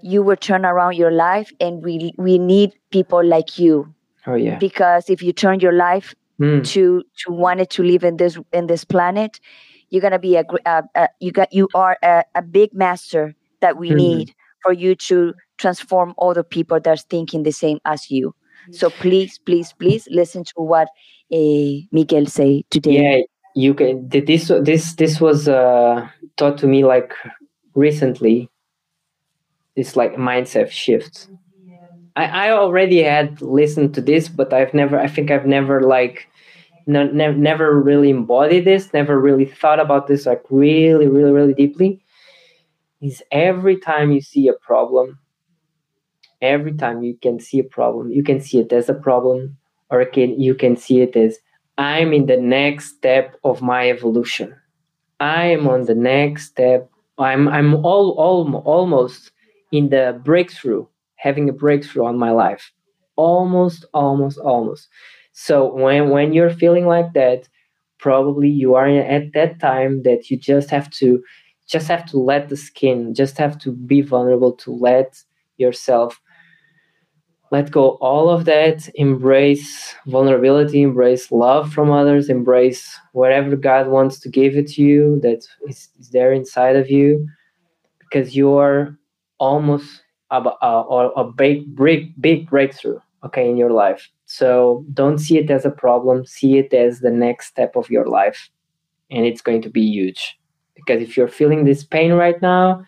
[SPEAKER 1] you will turn around your life, and we we need people like you.
[SPEAKER 2] Oh yeah.
[SPEAKER 1] Because if you turn your life mm. to to wanted to live in this in this planet, you're gonna be a, a, a you got you are a, a big master that we mm. need for you to transform other people that's thinking the same as you. So please, please, please listen to what uh, Miguel say today.
[SPEAKER 2] Yeah, you can this this this was uh, taught to me like recently. This like mindset shift. I, I already had listened to this but i've never i think i've never like no, ne- never really embodied this never really thought about this like really really really deeply. Is every time you see a problem every time you can see a problem you can see it as a problem or can you can see it as I'm in the next step of my evolution. I am on the next step. I'm I'm all, all almost in the breakthrough, having a breakthrough on my life. Almost, almost, almost. So when when you're feeling like that, probably you are at that time that you just have to just have to let the skin, just have to be vulnerable to let yourself let go all of that embrace vulnerability embrace love from others embrace whatever god wants to give it to you that is, is there inside of you because you're almost a, a, a big, big big breakthrough okay in your life. So don't see it as a problem see it as the next step of your life and it's going to be huge. Because if you're feeling this pain right now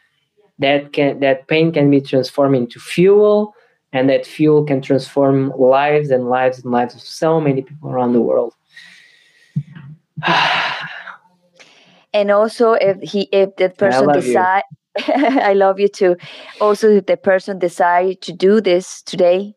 [SPEAKER 2] that can that pain can be transformed into fuel and that fuel can transform lives and lives and lives of so many people around the world.
[SPEAKER 1] And also if he if the person decide i love you too. Also if the person decide to do this today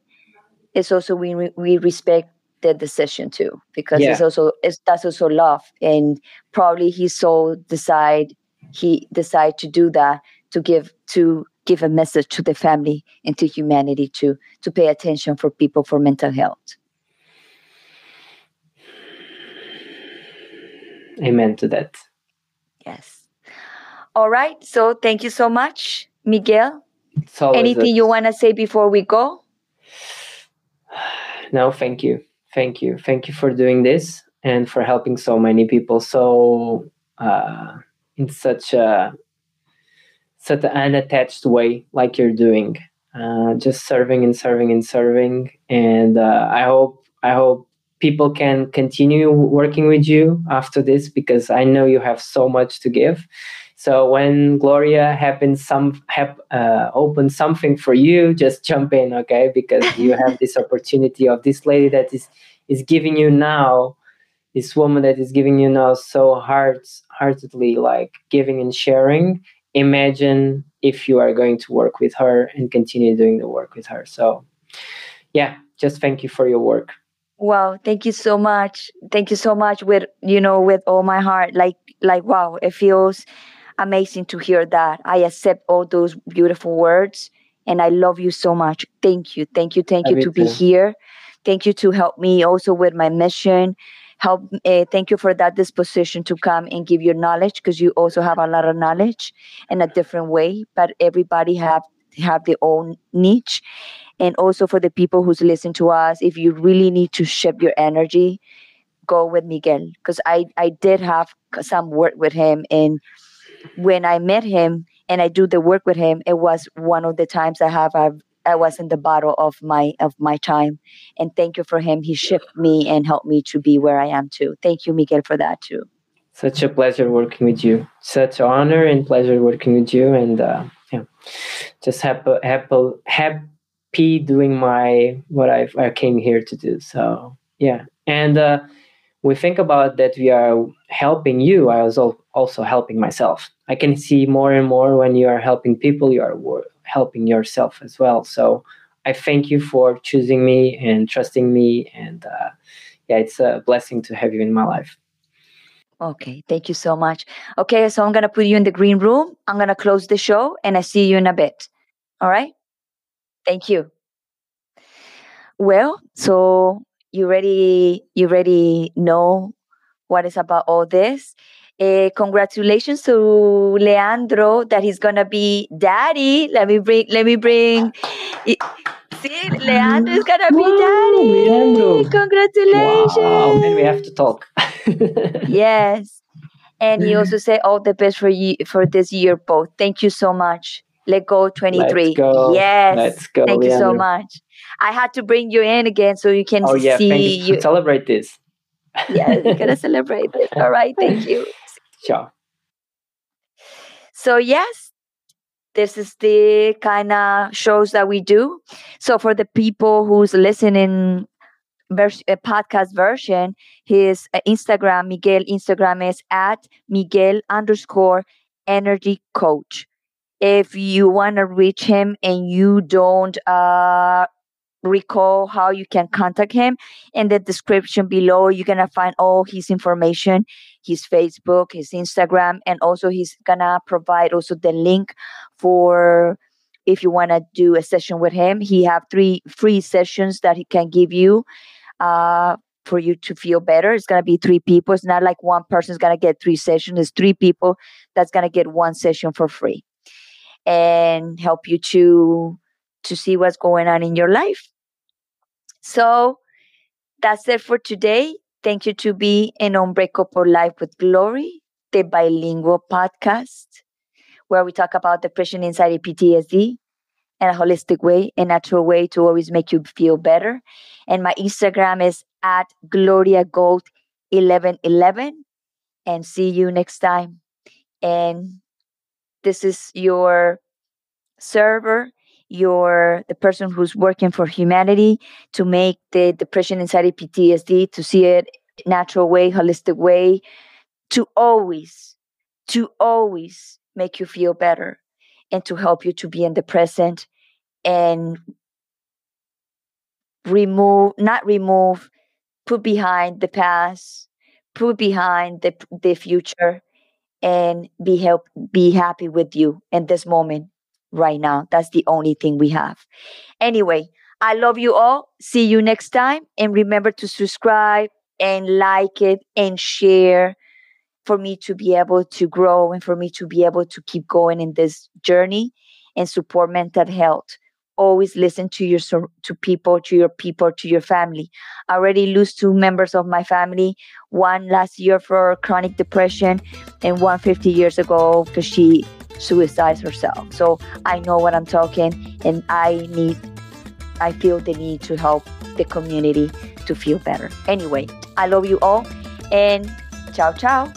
[SPEAKER 1] it's also we we respect the decision too because yeah. it's also it's that's also love. And probably he so decide he decide to do that to give to give a message to the family and to humanity to to pay attention for people for mental health.
[SPEAKER 2] Amen to that.
[SPEAKER 1] Yes. All right. So thank you so much miguel. So anything you want to say before we go?
[SPEAKER 2] No thank you. Thank you. Thank you for doing this and for helping so many people. So uh, in such a such an unattached way like you're doing uh, just serving and serving and serving. And uh, i hope i hope people can continue working with you after this because i know you have so much to give. So when gloria happens some have uh, open something for you just jump in okay? Because you have this opportunity of this lady that is is giving you now this woman that is giving you now so heart heartedly like giving and sharing imagine if you are going to work with her and continue doing the work with her. So yeah just thank you for your work.
[SPEAKER 1] Wow thank you so much. Thank you so much with you know with all my heart. Like like wow it feels amazing to hear that. I accept all those beautiful words and i love you so much. Thank you thank you thank you to be here. Thank you to help me also with my mission help uh, thank you for that disposition to come and give your knowledge because you also have a lot of knowledge in a different way but everybody have have their own niche. And also for the people who's listen to us if you really need to shift your energy go with miguel because i i did have some work with him and when i met him and i do the work with him it was one of the times i have I've, I was in the bottle of my of my time. And thank you for him. He shifted me and helped me to be where I am too. Thank you, Miguel, for that too.
[SPEAKER 2] Such a pleasure working with you. Such honor and pleasure working with you. And uh, yeah, just happy, happy, happy doing my what I I came here to do. So yeah, and uh, we think about that we are helping you. I was also helping myself. I can see more and more when you are helping people, you are helping yourself as well. So I thank you for choosing me and trusting me. And uh, yeah, it's a blessing to have you in my life.
[SPEAKER 1] Okay, thank you so much. Okay, so I'm going to put you in the green room. I'm going to close the show and I see you in a bit. All right? Thank you. Well, so you already you already know what is about all this uh, congratulations to Leandro that he's gonna be daddy. Let me bring. Let me bring. See, Leandro is gonna be daddy. Leandro. Congratulations! Wow,
[SPEAKER 2] then we have to talk.
[SPEAKER 1] yes, and he also said all the best for you for this year, both. Thank you so much. Let go 23.
[SPEAKER 2] Let's go.
[SPEAKER 1] Yes.
[SPEAKER 2] Let's go.
[SPEAKER 1] Thank Leandro. you so much. I had to bring you in again so you can
[SPEAKER 2] oh, yeah,
[SPEAKER 1] see
[SPEAKER 2] you. Celebrate this.
[SPEAKER 1] yeah, we're gonna celebrate it. All right, thank you.
[SPEAKER 2] Ciao.
[SPEAKER 1] So, yes, this is the kind of shows that we do. So, for the people who's listening, vers- uh, podcast version, his uh, Instagram, Miguel Instagram is at Miguel underscore energy coach. If you want to reach him and you don't uh, recall how you can contact him. In the description below you're gonna find all his information his facebook his instagram and also he's gonna provide also the link for if you want to do a session with him. He have three free sessions that he can give you uh, for you to feel better. It's gonna be three people. It's not like one person's gonna get three sessions. It's three people that's gonna get one session for free and help you to to see what's going on in your life so that's it for today. Thank you to be in Unbreakable Life with Glory, the bilingual podcast, where we talk about depression, anxiety, PTSD in a holistic way, a natural way to always make you feel better. And my Instagram is at Gloria Gold 1111. And see you next time. And this is your server you're the person who's working for humanity to make the depression, anxiety, PTSD, to see it natural way, holistic way, to always, to always make you feel better and to help you to be in the present and remove, not remove, put behind the past, put behind the, the future and be help be happy with you in this moment right now. That's the only thing we have. Anyway, I love you all. See you next time. And remember to subscribe and like it and share for me to be able to grow and for me to be able to keep going in this journey and support mental health always listen to your to people to your people to your family i already lose two members of my family one last year for chronic depression and one 50 years ago because she suicides herself. So i know what i'm talking and i need i feel the need to help the community to feel better. Anyway i love you all and ciao ciao